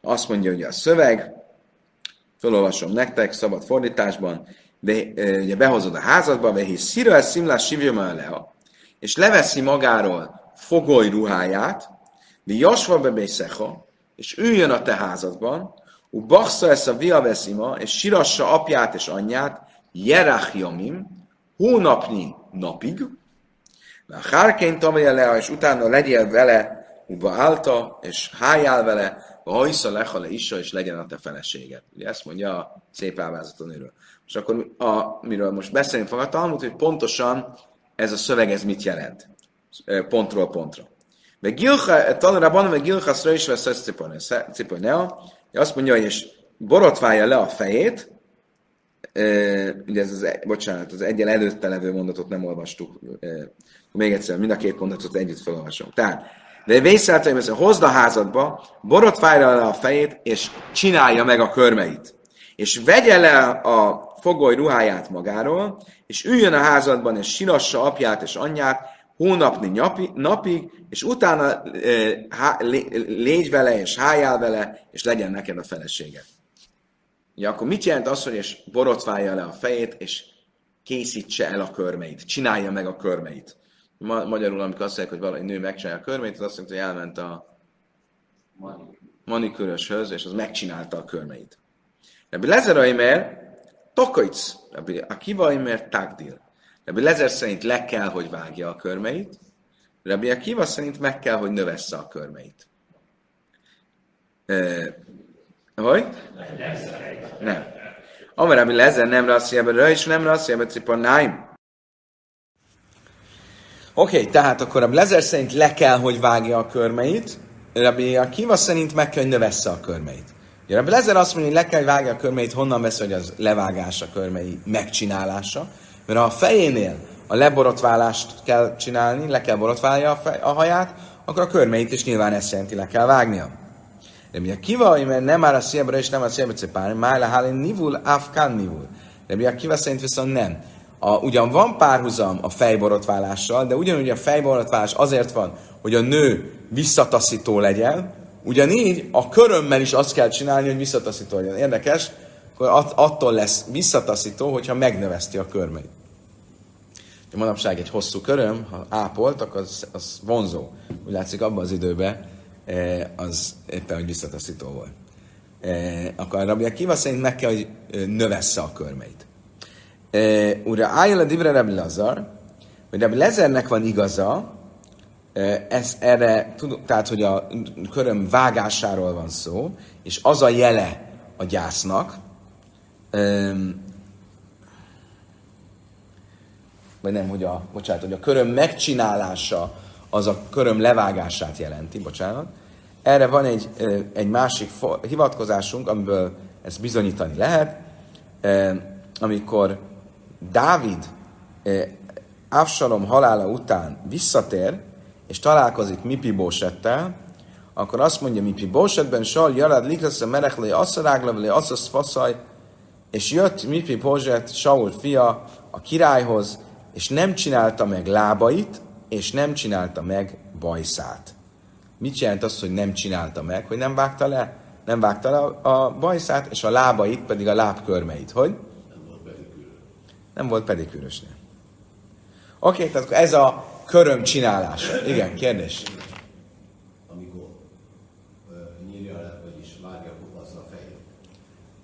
azt mondja, hogy a szöveg, felolvasom nektek szabad fordításban, de ugye behozod a házadba, vehi szira ez szimlás sivjoma lea, és leveszi magáról fogoly ruháját, de jasva bebészecha, és üljön a te házadban, u baksza ezt a viaveszima, és sirassa apját és anyját, jerach jamim, hónapnyi napig, Hárként tavaly le, és utána legyél vele, uba állta, és hájál vele, a hajsza lehale isa, és legyen a te feleséged. Ugye ezt mondja a szép ábrázaton őről. És akkor, a, miről most beszélni fog a Talmud, hogy pontosan ez a szöveg ez mit jelent. Pontról pontra. Meg Gilcha, Tanarában, meg Gilcha Szra is vesz Ciponea, azt mondja, hogy és borotválja le a fejét, ugye ez az, e, bocsánat, az egyen előtte levő mondatot nem olvastuk, még egyszer, mind a két mondatot együtt felolvasom. Tehát, de vészeltem, hogy hozd a házadba, borotválja le a fejét, és csinálja meg a körmeit. És vegye le a fogoly ruháját magáról, és üljön a házadban, és sinassa apját és anyját, hónapni nyapi, napig, és utána e, há, lé, légy vele, és hájál vele, és legyen neked a felesége. Ja, akkor mit jelent az, hogy és borotválja le a fejét, és készítse el a körmeit, csinálja meg a körmeit? Ma, magyarul, amikor azt mondják, hogy valami nő megcsinálja a körmeit, az azt jelenti, hogy elment a manikőröshöz, és az megcsinálta a körmeit. Rabbi Lezeraimer tokajc, Rabbi Akivaimer tagdil. Rabbi Lezer szerint le kell, hogy vágja a körmeit, Rabbi Akiva szerint meg kell, hogy növessze a körmeit. E, hogy? Nem. Amar Rabbi Lezer nem rasszia, és nem rasszia, cipanáim. Oké, okay, tehát akkor a Lezer szerint le kell, hogy vágja a körmeit, Rabbi Akiva szerint meg kell, hogy növessze a körmeit. Ugye Rabbi Lezer azt mondja, hogy le kell, hogy vágja a körmeit, honnan vesz, hogy az levágása, körmei megcsinálása. Mert ha a fejénél a leborotválást kell csinálni, le kell borotválja a, fej, a haját, akkor a körmeit is nyilván ezt jelenti, le kell vágnia. Rabbi Akiva, mert nem áll a szívra és nem a szívra cepáni, máj lehálin nivul, afkan nivul. Rabbi Akiva szerint viszont nem a, ugyan van párhuzam a fejborotválással, de ugyanúgy a fejborotválás azért van, hogy a nő visszataszító legyen, ugyanígy a körömmel is azt kell csinálni, hogy visszataszító legyen. Érdekes, hogy attól lesz visszataszító, hogyha megnöveszti a körmeit. A manapság egy hosszú köröm, ha ápolt, akkor az, az vonzó. Úgy látszik, abban az időben eh, az éppen, hogy visszataszító volt. Eh, akkor a rabja kiva szerint meg kell, hogy eh, növessze a körmeit. Ura Ájjel a Divre Rabbi Lazar, hogy Rabbi Lezernek van igaza, ez erre, tehát, hogy a köröm vágásáról van szó, és az a jele a gyásznak, vagy nem, hogy a, bocsánat, hogy a köröm megcsinálása az a köröm levágását jelenti, bocsánat. Erre van egy, egy másik hivatkozásunk, amiből ezt bizonyítani lehet, amikor Dávid eh, Avsalom halála után visszatér, és találkozik Mipi Bósettel, akkor azt mondja Mipi Bósetben, Sal Jarad Likrasz a Merechlé Asszaráglavlé Aszasz Faszaj, és jött Mipi Bóset, Saul fia a királyhoz, és nem csinálta meg lábait, és nem csinálta meg bajszát. Mit jelent az, hogy nem csinálta meg? Hogy nem vágta le? Nem vágta le a bajszát, és a lábait pedig a lábkörmeit. Hogy? Nem volt pedikűrösnél. Oké, okay, tehát ez a köröm csinálása. Igen, kérdés. Amikor nyírja le, vagyis vágja a fejét.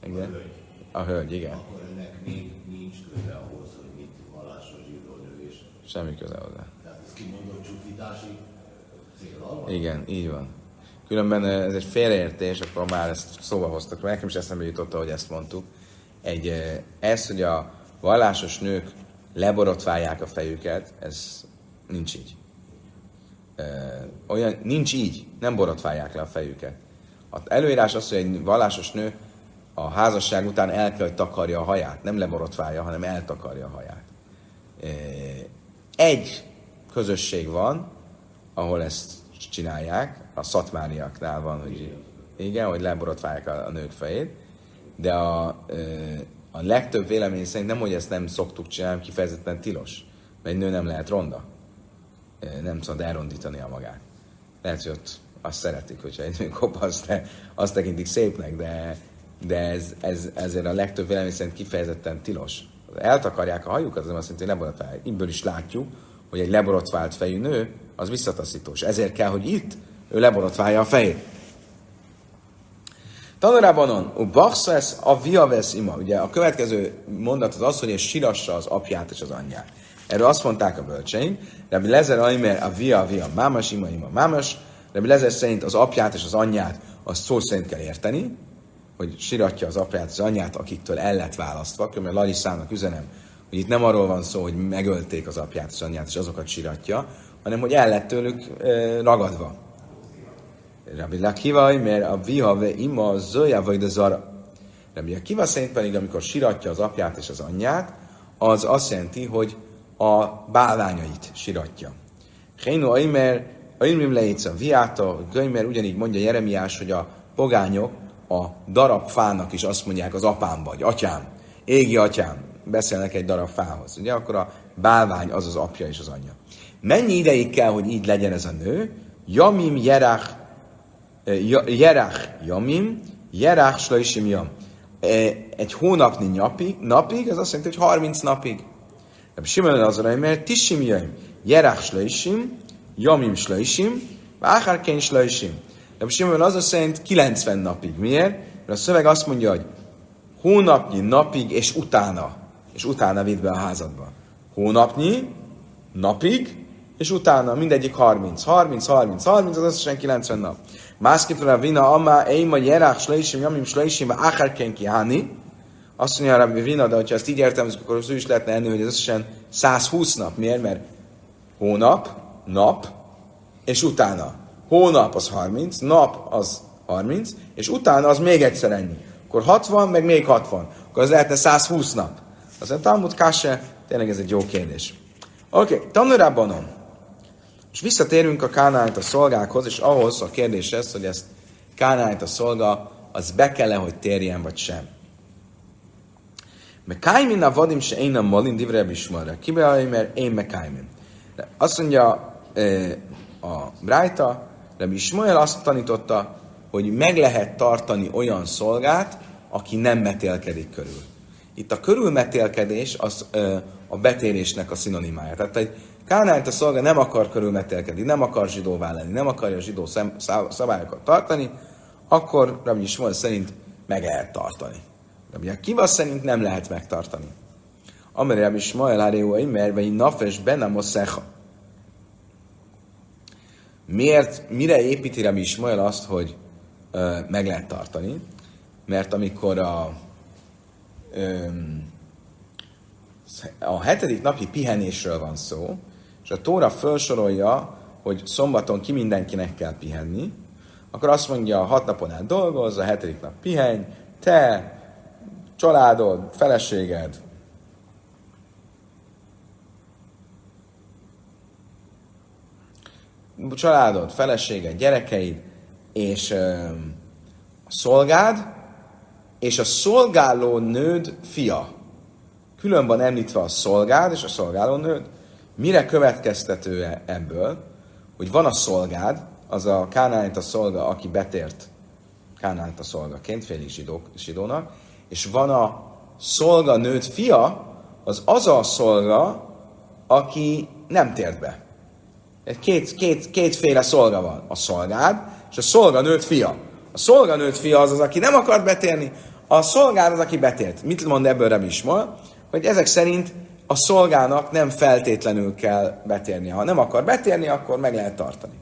Igen. A hölgy. A hölgy, igen. Akkor ennek még nincs köze ahhoz, hogy mit vallásos zsidó nő Semmi köze hozzá. Tehát ez kimondott csúfítási célral Igen, így van. Különben ez egy félreértés, akkor már ezt szóba hoztak. Nekem is eszembe jutott, hogy ezt mondtuk. Egy, ez, hogy a vallásos nők leborotválják a fejüket, ez nincs így. Olyan, nincs így, nem borotválják le a fejüket. Az előírás az, hogy egy vallásos nő a házasság után el kell, hogy takarja a haját. Nem leborotválja, hanem eltakarja a haját. Egy közösség van, ahol ezt csinálják, a szatmáriaknál van, hogy igen, hogy leborotválják a, a nők fejét, de a, a legtöbb vélemény szerint nem, hogy ezt nem szoktuk csinálni, kifejezetten tilos, mert egy nő nem lehet ronda. Nem szabad elrondítani a magát. Lehet, hogy ott azt szeretik, hogyha egy nő kopasz, de azt tekintik szépnek, de, de ez, ez, ezért a legtöbb vélemény szerint kifejezetten tilos. Eltakarják a hajukat, az azt jelenti, hogy leborotválják. Ebből is látjuk, hogy egy leborotvált fejű nő, az visszataszítós. Ezért kell, hogy itt ő leborotválja a fejét. Tanulában on, Bachsa ez a viavesz ima. Ugye a következő mondat az az, hogy ez sirassa az apját és az anyját. Erről azt mondták a bölcseim, Rabbi Lezer Aimer a via a via mámas, ima ima mámas. Rabbi Lezer szerint az apját és az anyját azt szó szerint kell érteni, hogy siratja az apját és az anyját, akiktől el lett választva. Mert Larisának üzenem, hogy itt nem arról van szó, hogy megölték az apját és az anyját, és azokat siratja, hanem hogy el lett tőlük ragadva. Rabbi Lakiva, mert a viha ve ima zöja vagy de zara. Rabbi Akiva szerint pedig, amikor siratja az apját és az anyját, az azt jelenti, hogy a bálványait siratja. Hénu Aimer, Aimrim leétsz viáta, Göimer ugyanígy mondja Jeremiás, hogy a pogányok a darab fának is azt mondják az apám vagy, atyám, égi atyám, beszélnek egy darab fához. Ugye akkor a bálvány az az apja és az anyja. Mennyi ideig kell, hogy így legyen ez a nő? Jamim jerach, jerach jamim, jerach slaisim jam. Eh, egy hónapnyi napig, napig, ez azt jelenti, hogy 30 napig. Simon az mert tisim jaim, jerach slaisim, jamim slaisim, váhárkén slaisim. De Simon az azt jelenti 90 napig. Miért? Mert a szöveg azt mondja, hogy hónapnyi, napig és utána. És utána vidd be a házadba. Hónapnyi, napig, és utána mindegyik 30. 30, 30, 30, az összesen 90 nap. Másképp a vina, amma eima jerák slaisim, jamim slaisim, akárken kihani. Azt mondja Rabbi Vina, de hogyha ezt így értem, akkor az ő is lehetne enni, hogy az összesen 120 nap. Miért? Mert hónap, nap, és utána. Hónap az 30, nap az 30, és utána az még egyszer ennyi. Akkor 60, meg még 60. Akkor az lehetne 120 nap. Aztán Talmud Kasse, tényleg ez egy jó kérdés. Oké, okay, tanulában és visszatérünk a Kánányt a szolgákhoz, és ahhoz a kérdés ez, hogy ezt Kánányt a szolga, az be kell hogy térjen, vagy sem. Mert kájmin a vadim se én a malin divre bismarra. Kibeállj, mert én me kájmin. Azt mondja a Brájta, de Ismael azt tanította, hogy meg lehet tartani olyan szolgát, aki nem metélkedik körül. Itt a körülmetélkedés az ö, a betérésnek a szinonimája. Tehát egy Kánányt a szolga nem akar körülmetelkedni, nem akar zsidóvá lenni, nem akarja a zsidó szem, szabályokat tartani, akkor Rabbi Ismael szerint meg lehet tartani. Rabbi Akiva szerint nem lehet megtartani. Amire Rabbi Ismael Áréuai, mert vei nafes benam Miért, mire építi Rabbi Ismael azt, hogy ö, meg lehet tartani? Mert amikor a ö, a hetedik napi pihenésről van szó, és a Tóra felsorolja, hogy szombaton ki mindenkinek kell pihenni, akkor azt mondja, hat napon át dolgoz, a hetedik nap pihenj, te, családod, feleséged, családod, feleséged, gyerekeid, és a szolgád, és a szolgáló nőd fia. Külön van említve a szolgád és a szolgáló nőd. Mire következtető ebből, hogy van a szolgád, az a Kánányt a szolga, aki betért Kánányt a szolgaként, félig zsidó, zsidónak, és van a szolga nőt fia, az az a szolga, aki nem tért be. Két, két, kétféle szolga van. A szolgád és a szolga nőt fia. A szolga nőt fia az az, aki nem akart betérni, a szolgád az, aki betért. Mit mond ebből Rabbi Ismael? Hogy ezek szerint a szolgának nem feltétlenül kell betérni. Ha nem akar betérni, akkor meg lehet tartani.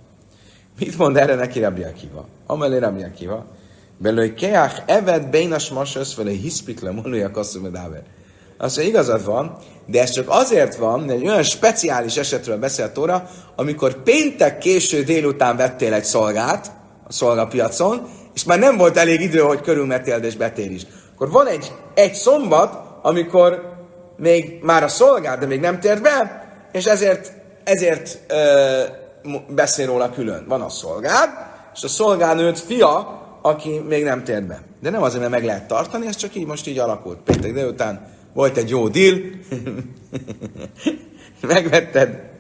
Mit mond erre neki Rabbi Akiva? Amelé Rabbi Akiva. Belőle keach eved bénas masasz vele hiszpik le monulja kasszumedáver. Azt mondja, igazad van, de ez csak azért van, mert egy olyan speciális esetről beszél Tóra, amikor péntek késő délután vettél egy szolgát a szolgapiacon, és már nem volt elég idő, hogy körülmetéld és betér is. Akkor van egy, egy szombat, amikor még már a szolgád, de még nem tért be, és ezért, ezért ö, beszél róla külön. Van a szolgád, és a szolgánőt fia, aki még nem tért be. De nem azért, mert meg lehet tartani, ez csak így most így alakult. Péntek délután volt egy jó deal, megvetted,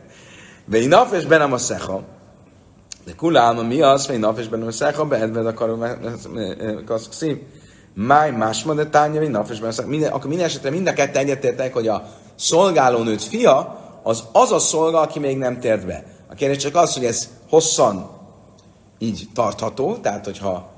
Vei nafes ben a szecha, de kulám, mi az, vei nafes ben a szecha, beedved akarom szív. Máj másma de tánya, vei nafes. Akkor minden esetre mind a kettő egyetértek, hogy a szolgálónőt fia, az az a szolga, aki még nem tért be. A kérdés csak az, hogy ez hosszan így tartható, tehát hogyha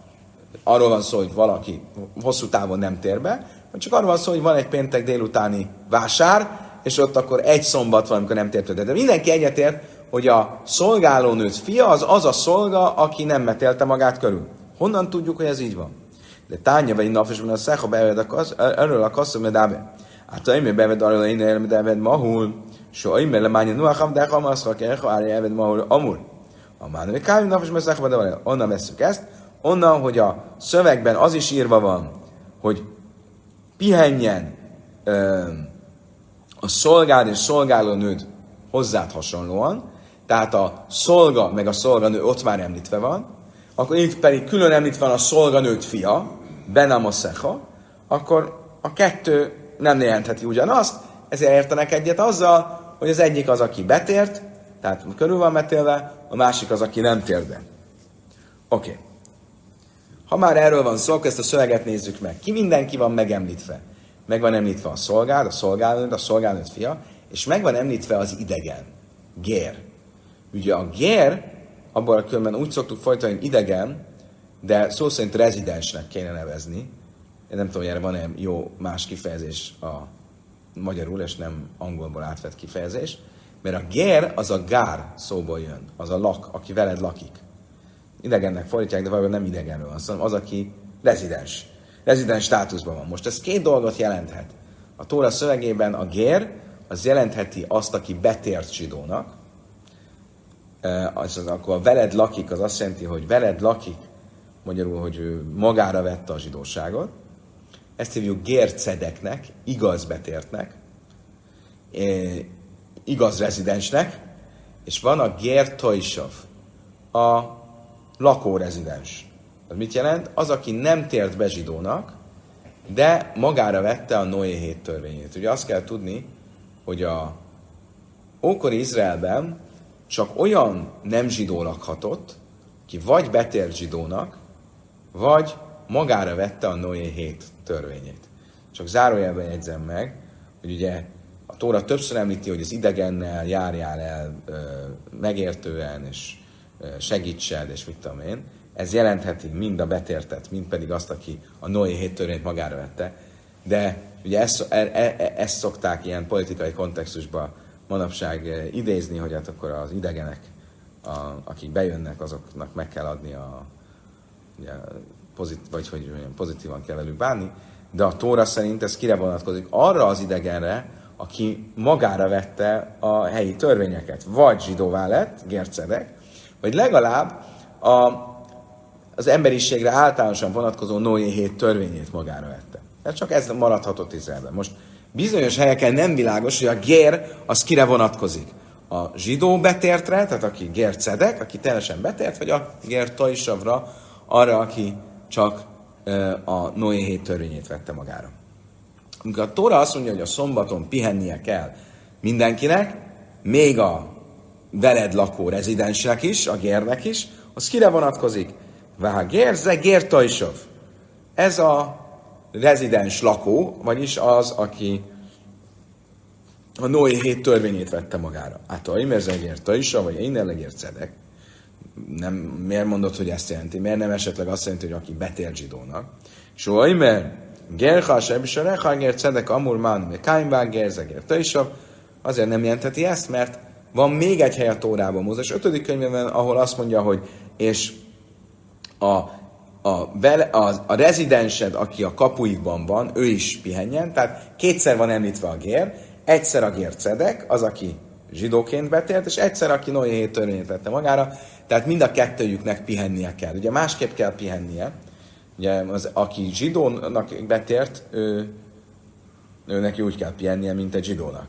arról van szó, hogy valaki hosszú távon nem tér be, vagy csak arról van szó, hogy van egy péntek délutáni vásár, és ott akkor egy szombat van, amikor nem tért be. De mindenki egyetért, hogy a szolgálónőt fia az az a szolga, aki nem metélte magát körül. Honnan tudjuk, hogy ez így van? De tánya vagy napos, a beved a kasz, erről a kasszom medábe. Hát én beved arról, én elmedeved mahul, so én mele mányi nuacham, de ha maszra kerha, árja elved mahul. Amul. A mánő kájm napos, mert szecha de onnan veszük ezt, onnan, hogy a szövegben az is írva van, hogy pihenjen a szolgád és szolgálónőd hozzád hasonlóan, tehát a szolga meg a szolganő ott már említve van, akkor itt pedig külön említve van a szolganőt fia, Benam Szecha, akkor a kettő nem jelentheti ugyanazt, ezért értenek egyet azzal, hogy az egyik az, aki betért, tehát körül van metélve, a másik az, aki nem tér be. Oké. Okay. Ha már erről van szó, akkor ezt a szöveget nézzük meg. Ki mindenki van megemlítve? Meg van említve a szolgád, a szolgálnőd, a szolgálnőd fia, és meg van említve az idegen, gér. Ugye a gér, abban a különben úgy szoktuk folytani, hogy idegen, de szó szerint rezidensnek kéne nevezni. Én nem tudom, hogy erre van-e jó más kifejezés a magyarul, és nem angolból átvett kifejezés. Mert a gér az a gár szóból jön, az a lak, aki veled lakik. Idegennek fordítják, de valójában nem idegenről van, hanem az, aki rezidens. Rezidens státuszban van. Most ez két dolgot jelenthet. A Tóra szövegében a gér, az jelentheti azt, aki betért zsidónak, az, akkor a veled lakik, az azt jelenti, hogy veled lakik, magyarul, hogy ő magára vette a zsidóságot. Ezt hívjuk gércedeknek, igaz betértnek, igaz rezidensnek, és van a gér a lakórezidens. Az mit jelent? Az, aki nem tért be zsidónak, de magára vette a Noé hét törvényét. Ugye azt kell tudni, hogy a ókori Izraelben csak olyan nem zsidó lakhatott, ki vagy betért zsidónak, vagy magára vette a Noé hét törvényét. Csak zárójelben jegyzem meg, hogy ugye a Tóra többször említi, hogy az idegennel járjál el megértően, és segítsed, és mit tudom én, ez jelentheti mind a betértet, mind pedig azt, aki a Noé hét törvényt magára vette. De ugye ezt, e, e, e, ezt szokták ilyen politikai kontextusban manapság idézni, hogy hát akkor az idegenek, a, akik bejönnek, azoknak meg kell adni a, ugye, pozit, vagy hogy mondjam, pozitívan kell velük bánni, de a Tóra szerint ez kire vonatkozik? Arra az idegenre, aki magára vette a helyi törvényeket. Vagy zsidóvá lett, Gercedek, vagy legalább a, az emberiségre általánosan vonatkozó Noé hét törvényét magára vette. Ez csak ez maradhatott Izraelben. Most bizonyos helyeken nem világos, hogy a gér az kire vonatkozik. A zsidó betértre, tehát aki gér cedek, aki teljesen betért, vagy a gér tajsavra, arra, aki csak a Noé hét törvényét vette magára. Amikor a Tóra azt mondja, hogy a szombaton pihennie kell mindenkinek, még a veled lakó rezidensnek is, a gérnek is, az kire vonatkozik? Vá gérze gértajsov. Ez a rezidens lakó, vagyis az, aki a Noé hét törvényét vette magára. Hát a imerze gértajsov, vagy én cedek. Nem, miért mondod, hogy ezt jelenti? Miért nem esetleg azt jelenti, hogy aki betér zsidónak? Soha imer, gerha, sebisarecha, gér cedek, amur man, me káimván, gerze gértajsov. Azért nem jelenteti ezt, mert van még egy hely a Tórában, Mózes 5. könyvben, ahol azt mondja, hogy és a, a, a, a rezidensed, aki a kapuikban van, ő is pihenjen, tehát kétszer van említve a gér, egyszer a gér cedek, az, aki zsidóként betért, és egyszer, aki Noé hét törvényét vette magára, tehát mind a kettőjüknek pihennie kell. Ugye másképp kell pihennie, ugye az, aki zsidónak betért, ő őnek úgy kell pihennie, mint egy zsidónak.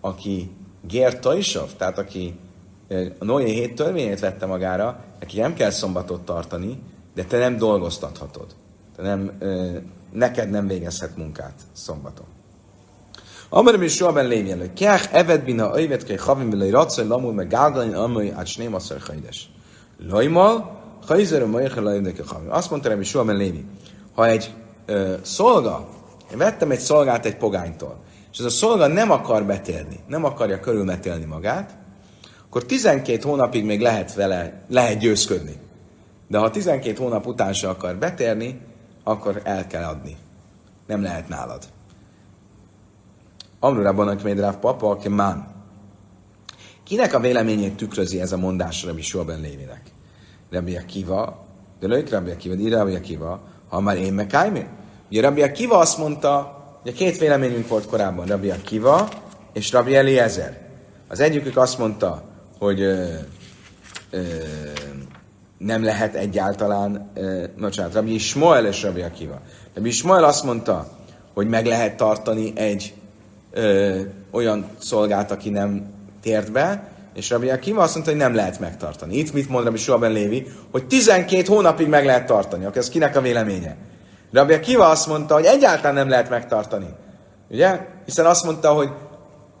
Aki Gér Tajsov, tehát aki a Noé hét törvényét vette magára, neki nem kell szombatot tartani, de te nem dolgoztathatod. Te nem, neked nem végezhet munkát szombaton. Amarom is soha ben lévjen, hogy kiach eved bina öjvet kej havim vele racaj lamul meg gálgalin amai át sném a ször hajdes. Lajmal, hajzer a majach lajnek havim. Azt mondta Rebbi soha ben lévi, ha egy ö, szolga, én vettem egy szolgát egy pogánytól, és ez a szolga nem akar betérni, nem akarja körülmetélni magát, akkor 12 hónapig még lehet vele, lehet győzködni. De ha 12 hónap után se akar betérni, akkor el kell adni. Nem lehet nálad. Amrurában, aki még papa, aki mán. Kinek a véleményét tükrözi ez a mondás Rabbi Soben Lévinek? Rabbi Akiva, de lők Rabbi Akiva, de Rabbi Akiva, ha már én meg Ugye Rabbi Akiva azt mondta, ugye két véleményünk volt korábban, Rabbi Akiva és Rabbi Eliezer. Az egyikük azt mondta, hogy ö, ö, nem lehet egyáltalán, ö, bocsánat, Rabbi Ismael és Rabbi Akiva. Rabbi Ismael azt mondta, hogy meg lehet tartani egy ö, olyan szolgát, aki nem tért be, és Rabbi Akiva azt mondta, hogy nem lehet megtartani. Itt mit mond Rabbi Suaben Lévi? Hogy 12 hónapig meg lehet tartani. Akkor ez kinek a véleménye? Rabbi Akiva azt mondta, hogy egyáltalán nem lehet megtartani. Ugye? Hiszen azt mondta, hogy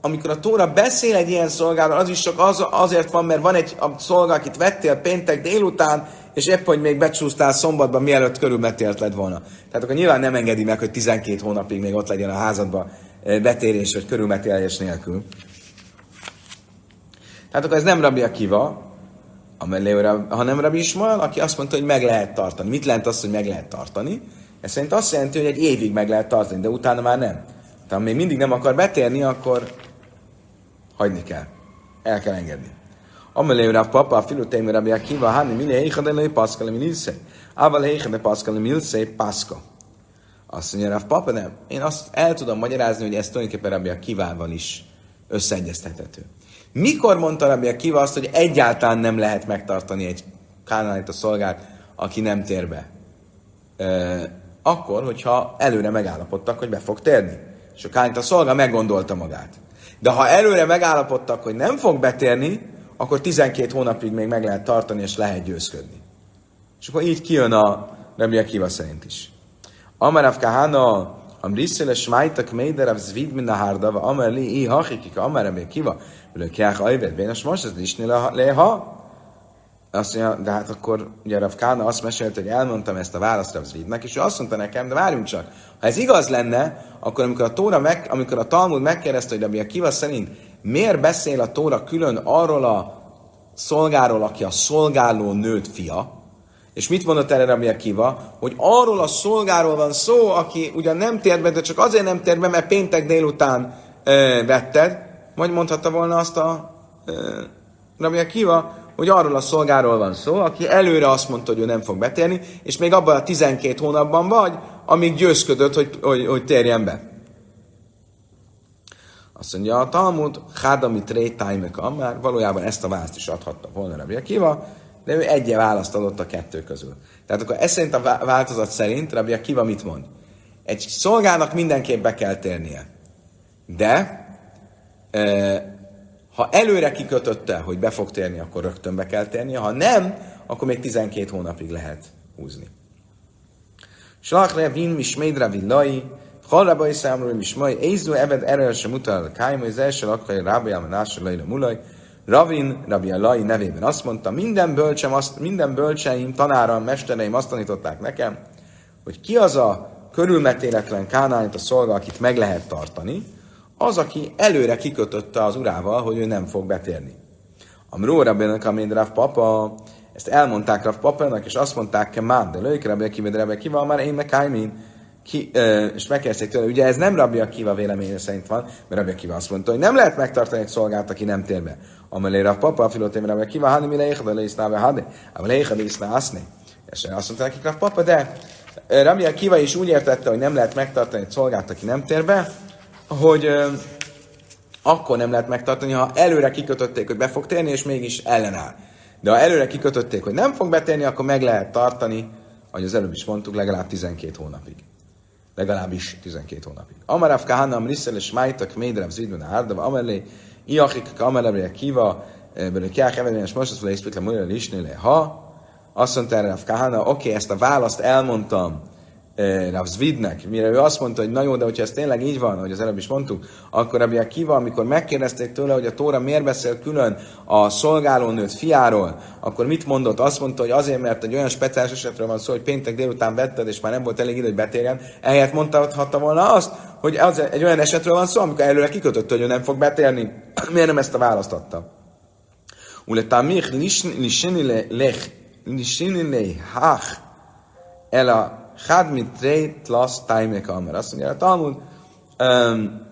amikor a Tóra beszél egy ilyen szolgáról, az is csak az, azért van, mert van egy a szolga, akit vettél péntek délután, és épp, hogy még becsúsztál szombatban, mielőtt körülmetélt lett volna. Tehát akkor nyilván nem engedi meg, hogy 12 hónapig még ott legyen a házadban eh, betérés vagy körülmetélés nélkül. Tehát akkor ez nem Rabbi Akiva, hanem Rabbi Ismael, aki azt mondta, hogy meg lehet tartani. Mit jelent az, hogy meg lehet tartani? Ez szerint azt jelenti, hogy egy évig meg lehet tartani, de utána már nem. Tehát még mindig nem akar betérni, akkor hagyni kell. El kell engedni. Amelé Rav Papa, filuteim Rabbi Akiva, hani mini heichad elő paszkal, mi milsze. Ával heichad paszkal, milsze, paszka. Azt mondja Rav Papa, nem. Én azt el tudom magyarázni, hogy ez tulajdonképpen Rabbi Akivával is összeegyeztethető. Mikor mondta Rabbi Akiva azt, hogy egyáltalán nem lehet megtartani egy kánálit a szolgát, aki nem tér be? E, akkor, hogyha előre megállapodtak, hogy be fog térni. És a kánálit a szolga meggondolta magát. De ha előre megállapodtak, hogy nem fog betérni, akkor 12 hónapig még meg lehet tartani, és lehet győzködni. És akkor így kijön a Rabbi Akiva szerint is. Amarav Kahana, am Rissele Schmeitak Meiderav Zvid min Nahardava, Amar Li I Hachikika, Amar Rabbi Akiva, Lőkják Ajvet, Bénes most ez is leha. Azt mondja, de hát akkor ugye Rav Kána azt mesélt, hogy elmondtam ezt a választ Rav Zvidnek, és ő azt mondta nekem, de várjunk csak, ha ez igaz lenne, akkor amikor a, Tóra meg, amikor a Talmud megkérdezte, hogy Rabbi Akiva szerint miért beszél a Tóra külön arról a szolgáról, aki a szolgáló nőtt fia, és mit mondott erre Rabbi Akiva? Hogy arról a szolgáról van szó, aki ugyan nem tért be, de csak azért nem tért be, mert péntek délután ö, vetted, vagy mondhatta volna azt a ö, Rabbi Akiva, hogy arról a szolgáról van szó, aki előre azt mondta, hogy ő nem fog betérni, és még abban a 12 hónapban vagy, amíg győzködött, hogy, hogy, hogy térjen be. Azt mondja a Talmud, Hádami Tré Tájmeka, már valójában ezt a választ is adhatta volna Rabbi Akiva, de ő egy választ adott a kettő közül. Tehát akkor ez szerint a változat szerint Rabbi Akiva mit mond? Egy szolgának mindenképp be kell térnie. De e, ha előre kikötötte, hogy be fog térni, akkor rögtön be kell térnie, ha nem, akkor még 12 hónapig lehet húzni. Slach Revin Mismédra Villai, Halrabai számról Mismai, Ézú Eved erről sem Kájma, az első lakai Rábai Amanásra Leila Mulaj, Ravin, Rabbi Lai nevében azt mondta, minden, bölcsem, azt, minden bölcseim, tanáram, mestereim azt tanították nekem, hogy ki az a körülmetéletlen kánánit a szolga, akit meg lehet tartani, az, aki előre kikötötte az urával, hogy ő nem fog betérni. Amró Rabbenek, amin Rav Papa, ezt elmondták Rav Papának, és azt mondták, ke már, de lők Rabbi Akiva, de Rabbi már én meg. Ki, és megkezdték tőle, ugye ez nem Rabbi Akiva véleménye szerint van, mert Rabbi Akiva azt mondta, hogy nem lehet megtartani egy szolgált, aki nem tér be. Amelé Rav Papa, a filotém Rabbi Akiva, hani mi leichad, le iszná be hade, a leichad iszná aszné. És azt mondta nekik Rav Papa, de Rabbi Akiva is úgy értette, hogy nem lehet megtartani egy szolgált, aki nem tér be, hogy akkor nem lehet megtartani, ha előre kikötötték, hogy be fog térni, és mégis ellenáll. De ha előre kikötötték, hogy nem fog betérni, akkor meg lehet tartani, ahogy az előbb is mondtuk, legalább 12 hónapig. legalábbis 12 hónapig. Amarav Kahanam Risszel és Májtak Médrev Zidben Árdava Amelé, Iachik Kamelebre Kiva, Bele Kiach Evelén és most azt mondja, hogy ha azt mondta erre oké, ezt a választ elmondtam Rav Zvidnek, mire ő azt mondta, hogy na jó, de hogyha ez tényleg így van, hogy az előbb is mondtuk, akkor Rabbi Akiva, amikor megkérdezték tőle, hogy a Tóra miért beszél külön a szolgálónőt fiáról, akkor mit mondott? Azt mondta, hogy azért, mert egy olyan speciális esetről van szó, hogy péntek délután vetted, és már nem volt elég idő, hogy betérjen. Ehelyett mondhatta volna azt, hogy az egy olyan esetről van szó, amikor előre kikötött, hogy ő nem fog betérni. miért nem ezt a választ adta? Uletamich lisini lech hach el a Chad mit trét lasz tájmék amer. Azt mondja, a Talmud um,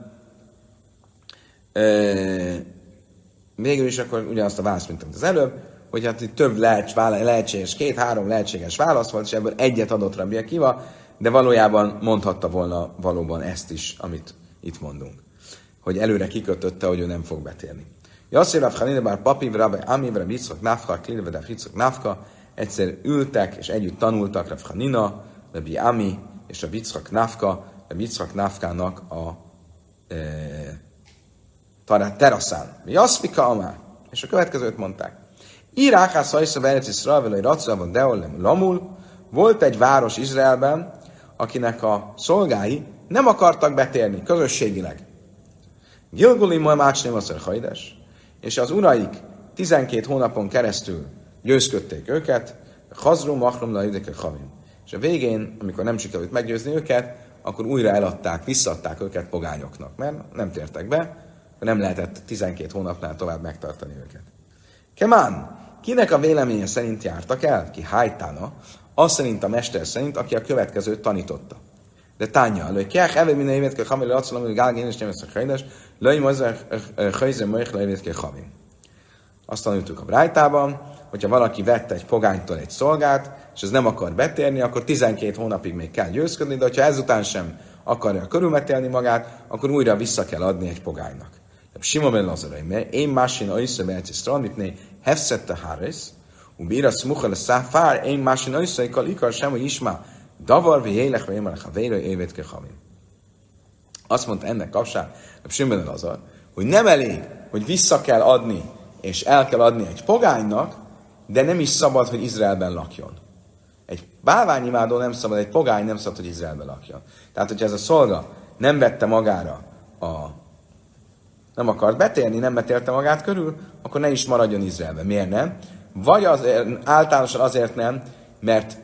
uh, végül is akkor ugyanazt a választ, mint az előbb, hogy hát itt több lehet, lehetséges, két-három lehetséges válasz volt, és ebből egyet adott Rabbi Akiva, de valójában mondhatta volna valóban ezt is, amit itt mondunk. Hogy előre kikötötte, hogy ő nem fog betérni. Jasszir Rav Chanine bár papi, Rabbi Ami, Rabbi Nafka, Klilve, Rabbi Nafka, egyszer ültek és együtt tanultak Rav Chanina, Rabbi Ami és a Yitzchak Nafka, a Yitzchak Nafkának a e, teraszán. Mi Jaszfika Amá. És a következőt mondták. Irákász hajsza Verec Iszrael, vagy Racava Deolem Lamul, volt egy város Izraelben, akinek a szolgái nem akartak betérni közösségileg. Gilguli Mácsné Maszer Hajdes, és az uraik 12 hónapon keresztül győzködték őket, Hazru Machrum La Havim és a végén, amikor nem sikerült meggyőzni őket, akkor újra eladták, visszadták őket pogányoknak, mert nem tértek be, nem lehetett 12 hónapnál tovább megtartani őket. Kemán, kinek a véleménye szerint jártak el? Ki hájtána, az szerint a mester szerint, aki a következőt tanította. De tánya, hogy kiák evé minden évet kell hamil, acolom, hogy gálgén és ezt a hajdes, löjj mozzá hajzem, majd lejvét kell havin. Azt tanultuk a Brájtában, hogyha valaki vette egy pogánytól egy szolgát, és ez nem akar betérni, akkor 12 hónapig még kell győzködni, de hogyha ezután sem akarja körülmetélni magát, akkor újra vissza kell adni egy pogánynak. Simon ben Lazarai, mert én másin oisza behetsz stranitné, hefszette háres, ubira smucha le száfár, én másin oisza, ikal ikar sem, hogy isma, davar, vi élek, vagy émelek a vére, évet ke Azt mondta ennek kapcsán, Simon ben Lazar, hogy nem elég, hogy vissza kell adni, és el kell adni egy pogánynak, de nem is szabad, hogy Izraelben lakjon. Egy bálványimádó nem szabad, egy pogány nem szabad, hogy Izraelbe lakjon. Tehát, hogyha ez a szolga nem vette magára a nem akart betérni, nem betélte magát körül, akkor ne is maradjon Izraelbe. Miért nem? Vagy azért, általánosan azért nem, mert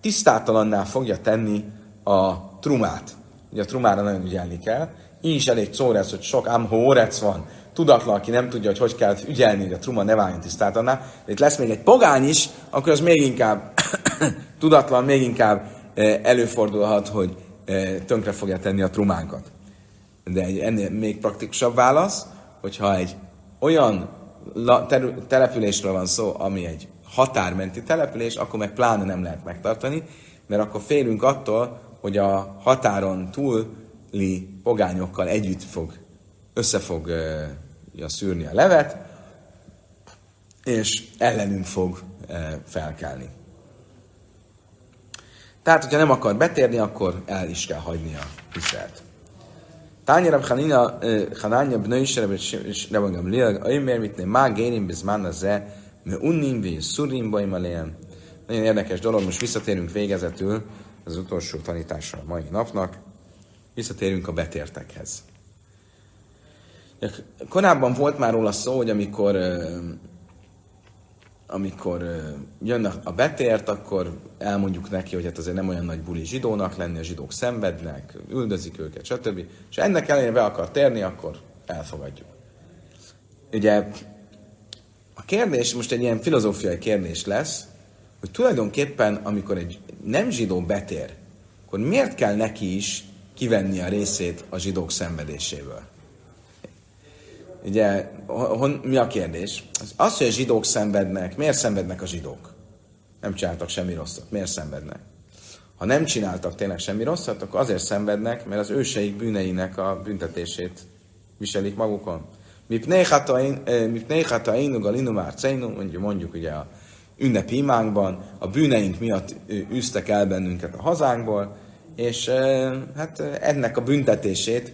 tisztátalanná fogja tenni a trumát. Ugye a trumára nagyon ügyelni kell. Így is elég szóresz, hogy sok ám van, tudatlan, aki nem tudja, hogy hogy kell ügyelni, hogy a truma ne váljon tisztátalanná. De itt lesz még egy pogány is, akkor az még inkább tudatlan még inkább eh, előfordulhat, hogy eh, tönkre fogja tenni a trumánkat. De egy ennél még praktikusabb válasz, hogyha egy olyan településről van szó, ami egy határmenti település, akkor meg pláne nem lehet megtartani, mert akkor félünk attól, hogy a határon túli pogányokkal együtt fog, össze fog uh, szűrni a levet, és ellenünk fog felkelni. Tehát, hogyha nem akar betérni, akkor el is kell hagyni a Izraelt. Tányi Rab Hanina, Hananya Bnei és Rabban Gamliel, Aimer mitné má gérim bizmán az e, me unnim vi szurim bajmalén. Nagyon érdekes dolog, most visszatérünk végezetül az utolsó tanításra a mai napnak. Visszatérünk a betértekhez. Korábban volt már róla szó, hogy amikor amikor jön a betért, akkor elmondjuk neki, hogy hát azért nem olyan nagy buli zsidónak lenni, a zsidók szenvednek, üldözik őket, stb. És ennek ellenére be akar térni, akkor elfogadjuk. Ugye a kérdés most egy ilyen filozófiai kérdés lesz, hogy tulajdonképpen, amikor egy nem zsidó betér, akkor miért kell neki is kivenni a részét a zsidók szenvedéséből? Ugye, hon, mi a kérdés? Az, hogy a zsidók szenvednek, miért szenvednek a zsidók? Nem csináltak semmi rosszat. Miért szenvednek? Ha nem csináltak tényleg semmi rosszat, akkor azért szenvednek, mert az őseik bűneinek a büntetését viselik magukon. Mipnei hatainu galinu már mondjuk, mondjuk ugye a ünnepi imánkban, a bűneink miatt űztek el bennünket a hazánkból, és hát ennek a büntetését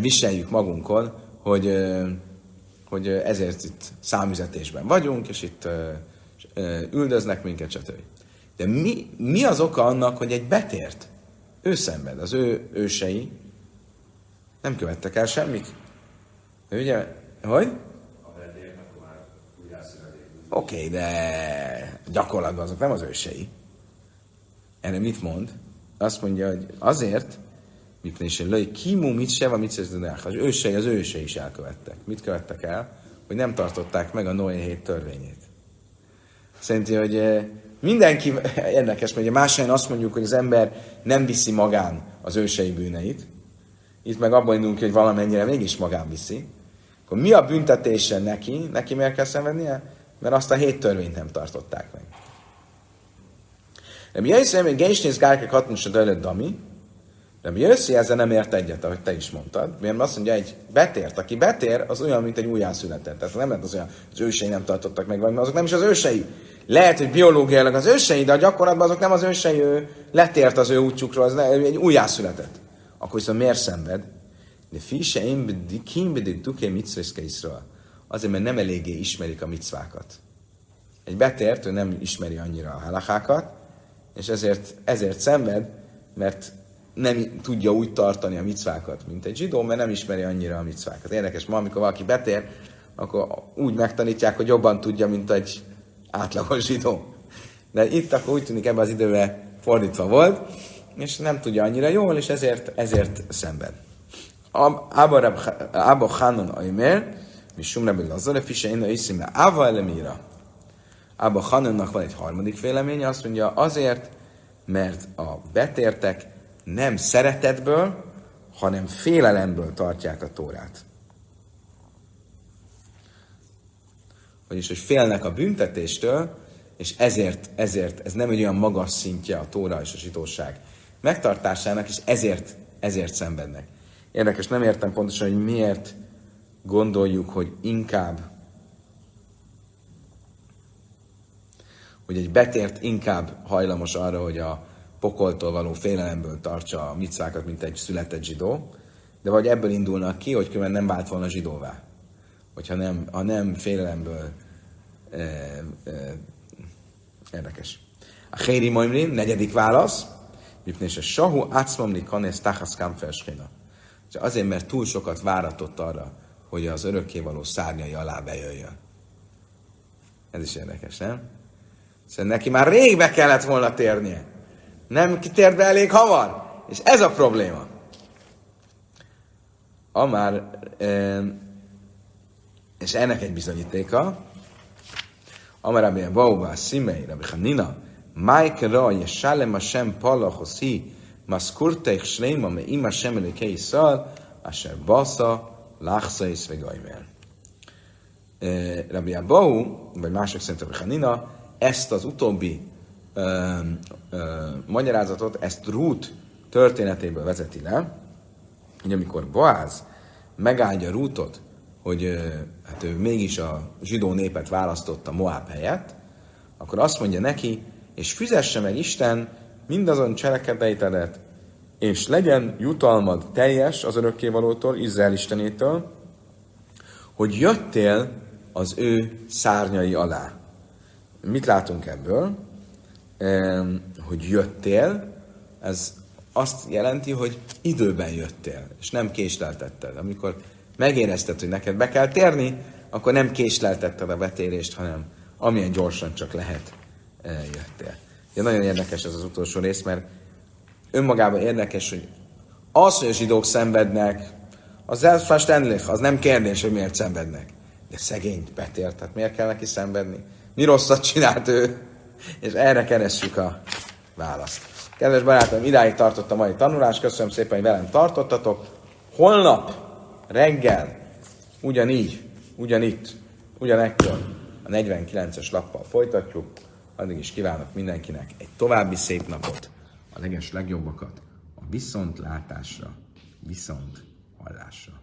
viseljük magunkon, hogy, hogy ezért itt számüzetésben vagyunk, és itt üldöznek minket, stb. De mi, mi az oka annak, hogy egy betért ő szenved, az ő ősei nem követtek el semmit? Ugye, hogy? Oké, okay, de gyakorlatban azok nem az ősei. Erre mit mond? Azt mondja, hogy azért, Mipne is löj, kimú mit se van, mit Az ősei, az ősei is elkövettek. Mit követtek el? Hogy nem tartották meg a Noé hét törvényét. Szerinti, hogy eh, mindenki, érdekes, mert más azt mondjuk, hogy az ember nem viszi magán az ősei bűneit, itt meg abban indulunk hogy valamennyire mégis magán viszi, akkor mi a büntetése neki? Neki miért kell szenvednie? Mert azt a hét törvényt nem tartották meg. De mi jössz, hogy Gésnész Gárke Katmus a Dami, de mi jössz, ezzel nem ért egyet, ahogy te is mondtad. Miért azt mondja, egy betért, aki betér, az olyan, mint egy újjászületett. Tehát nem lehet az olyan, az ősei nem tartottak meg, vagy azok nem is az ősei. Lehet, hogy biológiailag az ősei, de a gyakorlatban azok nem az ősei, ő letért az ő útjukról, az egy újjászületett. Akkor viszont miért szenved? De fise én kimbedik duké mitzveszkeisről. Azért, mert nem eléggé ismerik a micvákat. Egy betért, ő nem ismeri annyira a halakákat, és ezért, ezért szenved, mert nem tudja úgy tartani a micvákat, mint egy zsidó, mert nem ismeri annyira a micvákat. Érdekes, ma amikor valaki betér, akkor úgy megtanítják, hogy jobban tudja, mint egy átlagos zsidó. De itt akkor úgy tűnik ebben az időben fordítva volt, és nem tudja annyira jól, és ezért, ezért szemben. Abba Hanon Aimer, mi Sumrebel Lazare, Fise Inna Iszime, Ava Elemira. Abba Hanonnak van egy harmadik véleménye, azt mondja, azért, mert a betértek nem szeretetből, hanem félelemből tartják a Tórát. Vagyis, hogy félnek a büntetéstől, és ezért, ezért ez nem egy olyan magas szintje a Tóra és a zsidóság megtartásának, és ezért, ezért szenvednek. Érdekes, nem értem pontosan, hogy miért gondoljuk, hogy inkább, hogy egy betért inkább hajlamos arra, hogy a pokoltól való félelemből tartsa a micvákat, mint egy született zsidó, de vagy ebből indulnak ki, hogy különben nem vált volna zsidóvá. Hogyha nem, ha nem félelemből e, e, érdekes. A Héri Moimrin, negyedik válasz, Mipnés a Sahu Ácmamli Kanész Tachasz Kamferskina. Azért, mert túl sokat váratott arra, hogy az örökkévaló szárnyai alá bejöjjön. Ez is érdekes, nem? Szóval neki már rég be kellett volna térnie. Nem kitért be elég hamar. És ez a probléma. Amár, és ennek egy bizonyítéka, Amár Rabbi Bauba, Szimei, Rabbi Hanina, Mike Ra, Yeshalem Hashem Palachos hi, Maskurteich Shleima, Me Ima Hashem Elekei Szal, Asher Basa, Lachsa és Vegajmer. Rabbi Abau, vagy mások szerint Rabbi Hanina, ezt az utóbbi ö, ö, magyarázatot, ezt Rút történetéből vezeti le, hogy amikor Boáz megáldja Rútot, hogy ö, hát ő mégis a zsidó népet választotta Moab helyett, akkor azt mondja neki, és fizesse meg Isten mindazon cselekedeitedet, és legyen jutalmad teljes az örökkévalótól, Izrael Istenétől, hogy jöttél az ő szárnyai alá. Mit látunk ebből? Hogy jöttél, ez azt jelenti, hogy időben jöttél, és nem késleltetted. Amikor megérezted, hogy neked be kell térni, akkor nem késleltetted a betérést, hanem amilyen gyorsan csak lehet jöttél. Ja, nagyon érdekes ez az utolsó rész, mert önmagában érdekes, hogy az, hogy a zsidók szenvednek, az elfástenlich, az nem kérdés, hogy miért szenvednek. De szegény betért, tehát miért kell neki szenvedni? Mi rosszat csinált ő? És erre keressük a választ. Kedves barátom, idáig tartott a mai tanulás, köszönöm szépen, hogy velem tartottatok. Holnap reggel ugyanígy, ugyanitt, ugyanekkor a 49-es lappal folytatjuk. Addig is kívánok mindenkinek egy további szép napot, a leges legjobbakat, a viszontlátásra, viszont hallásra.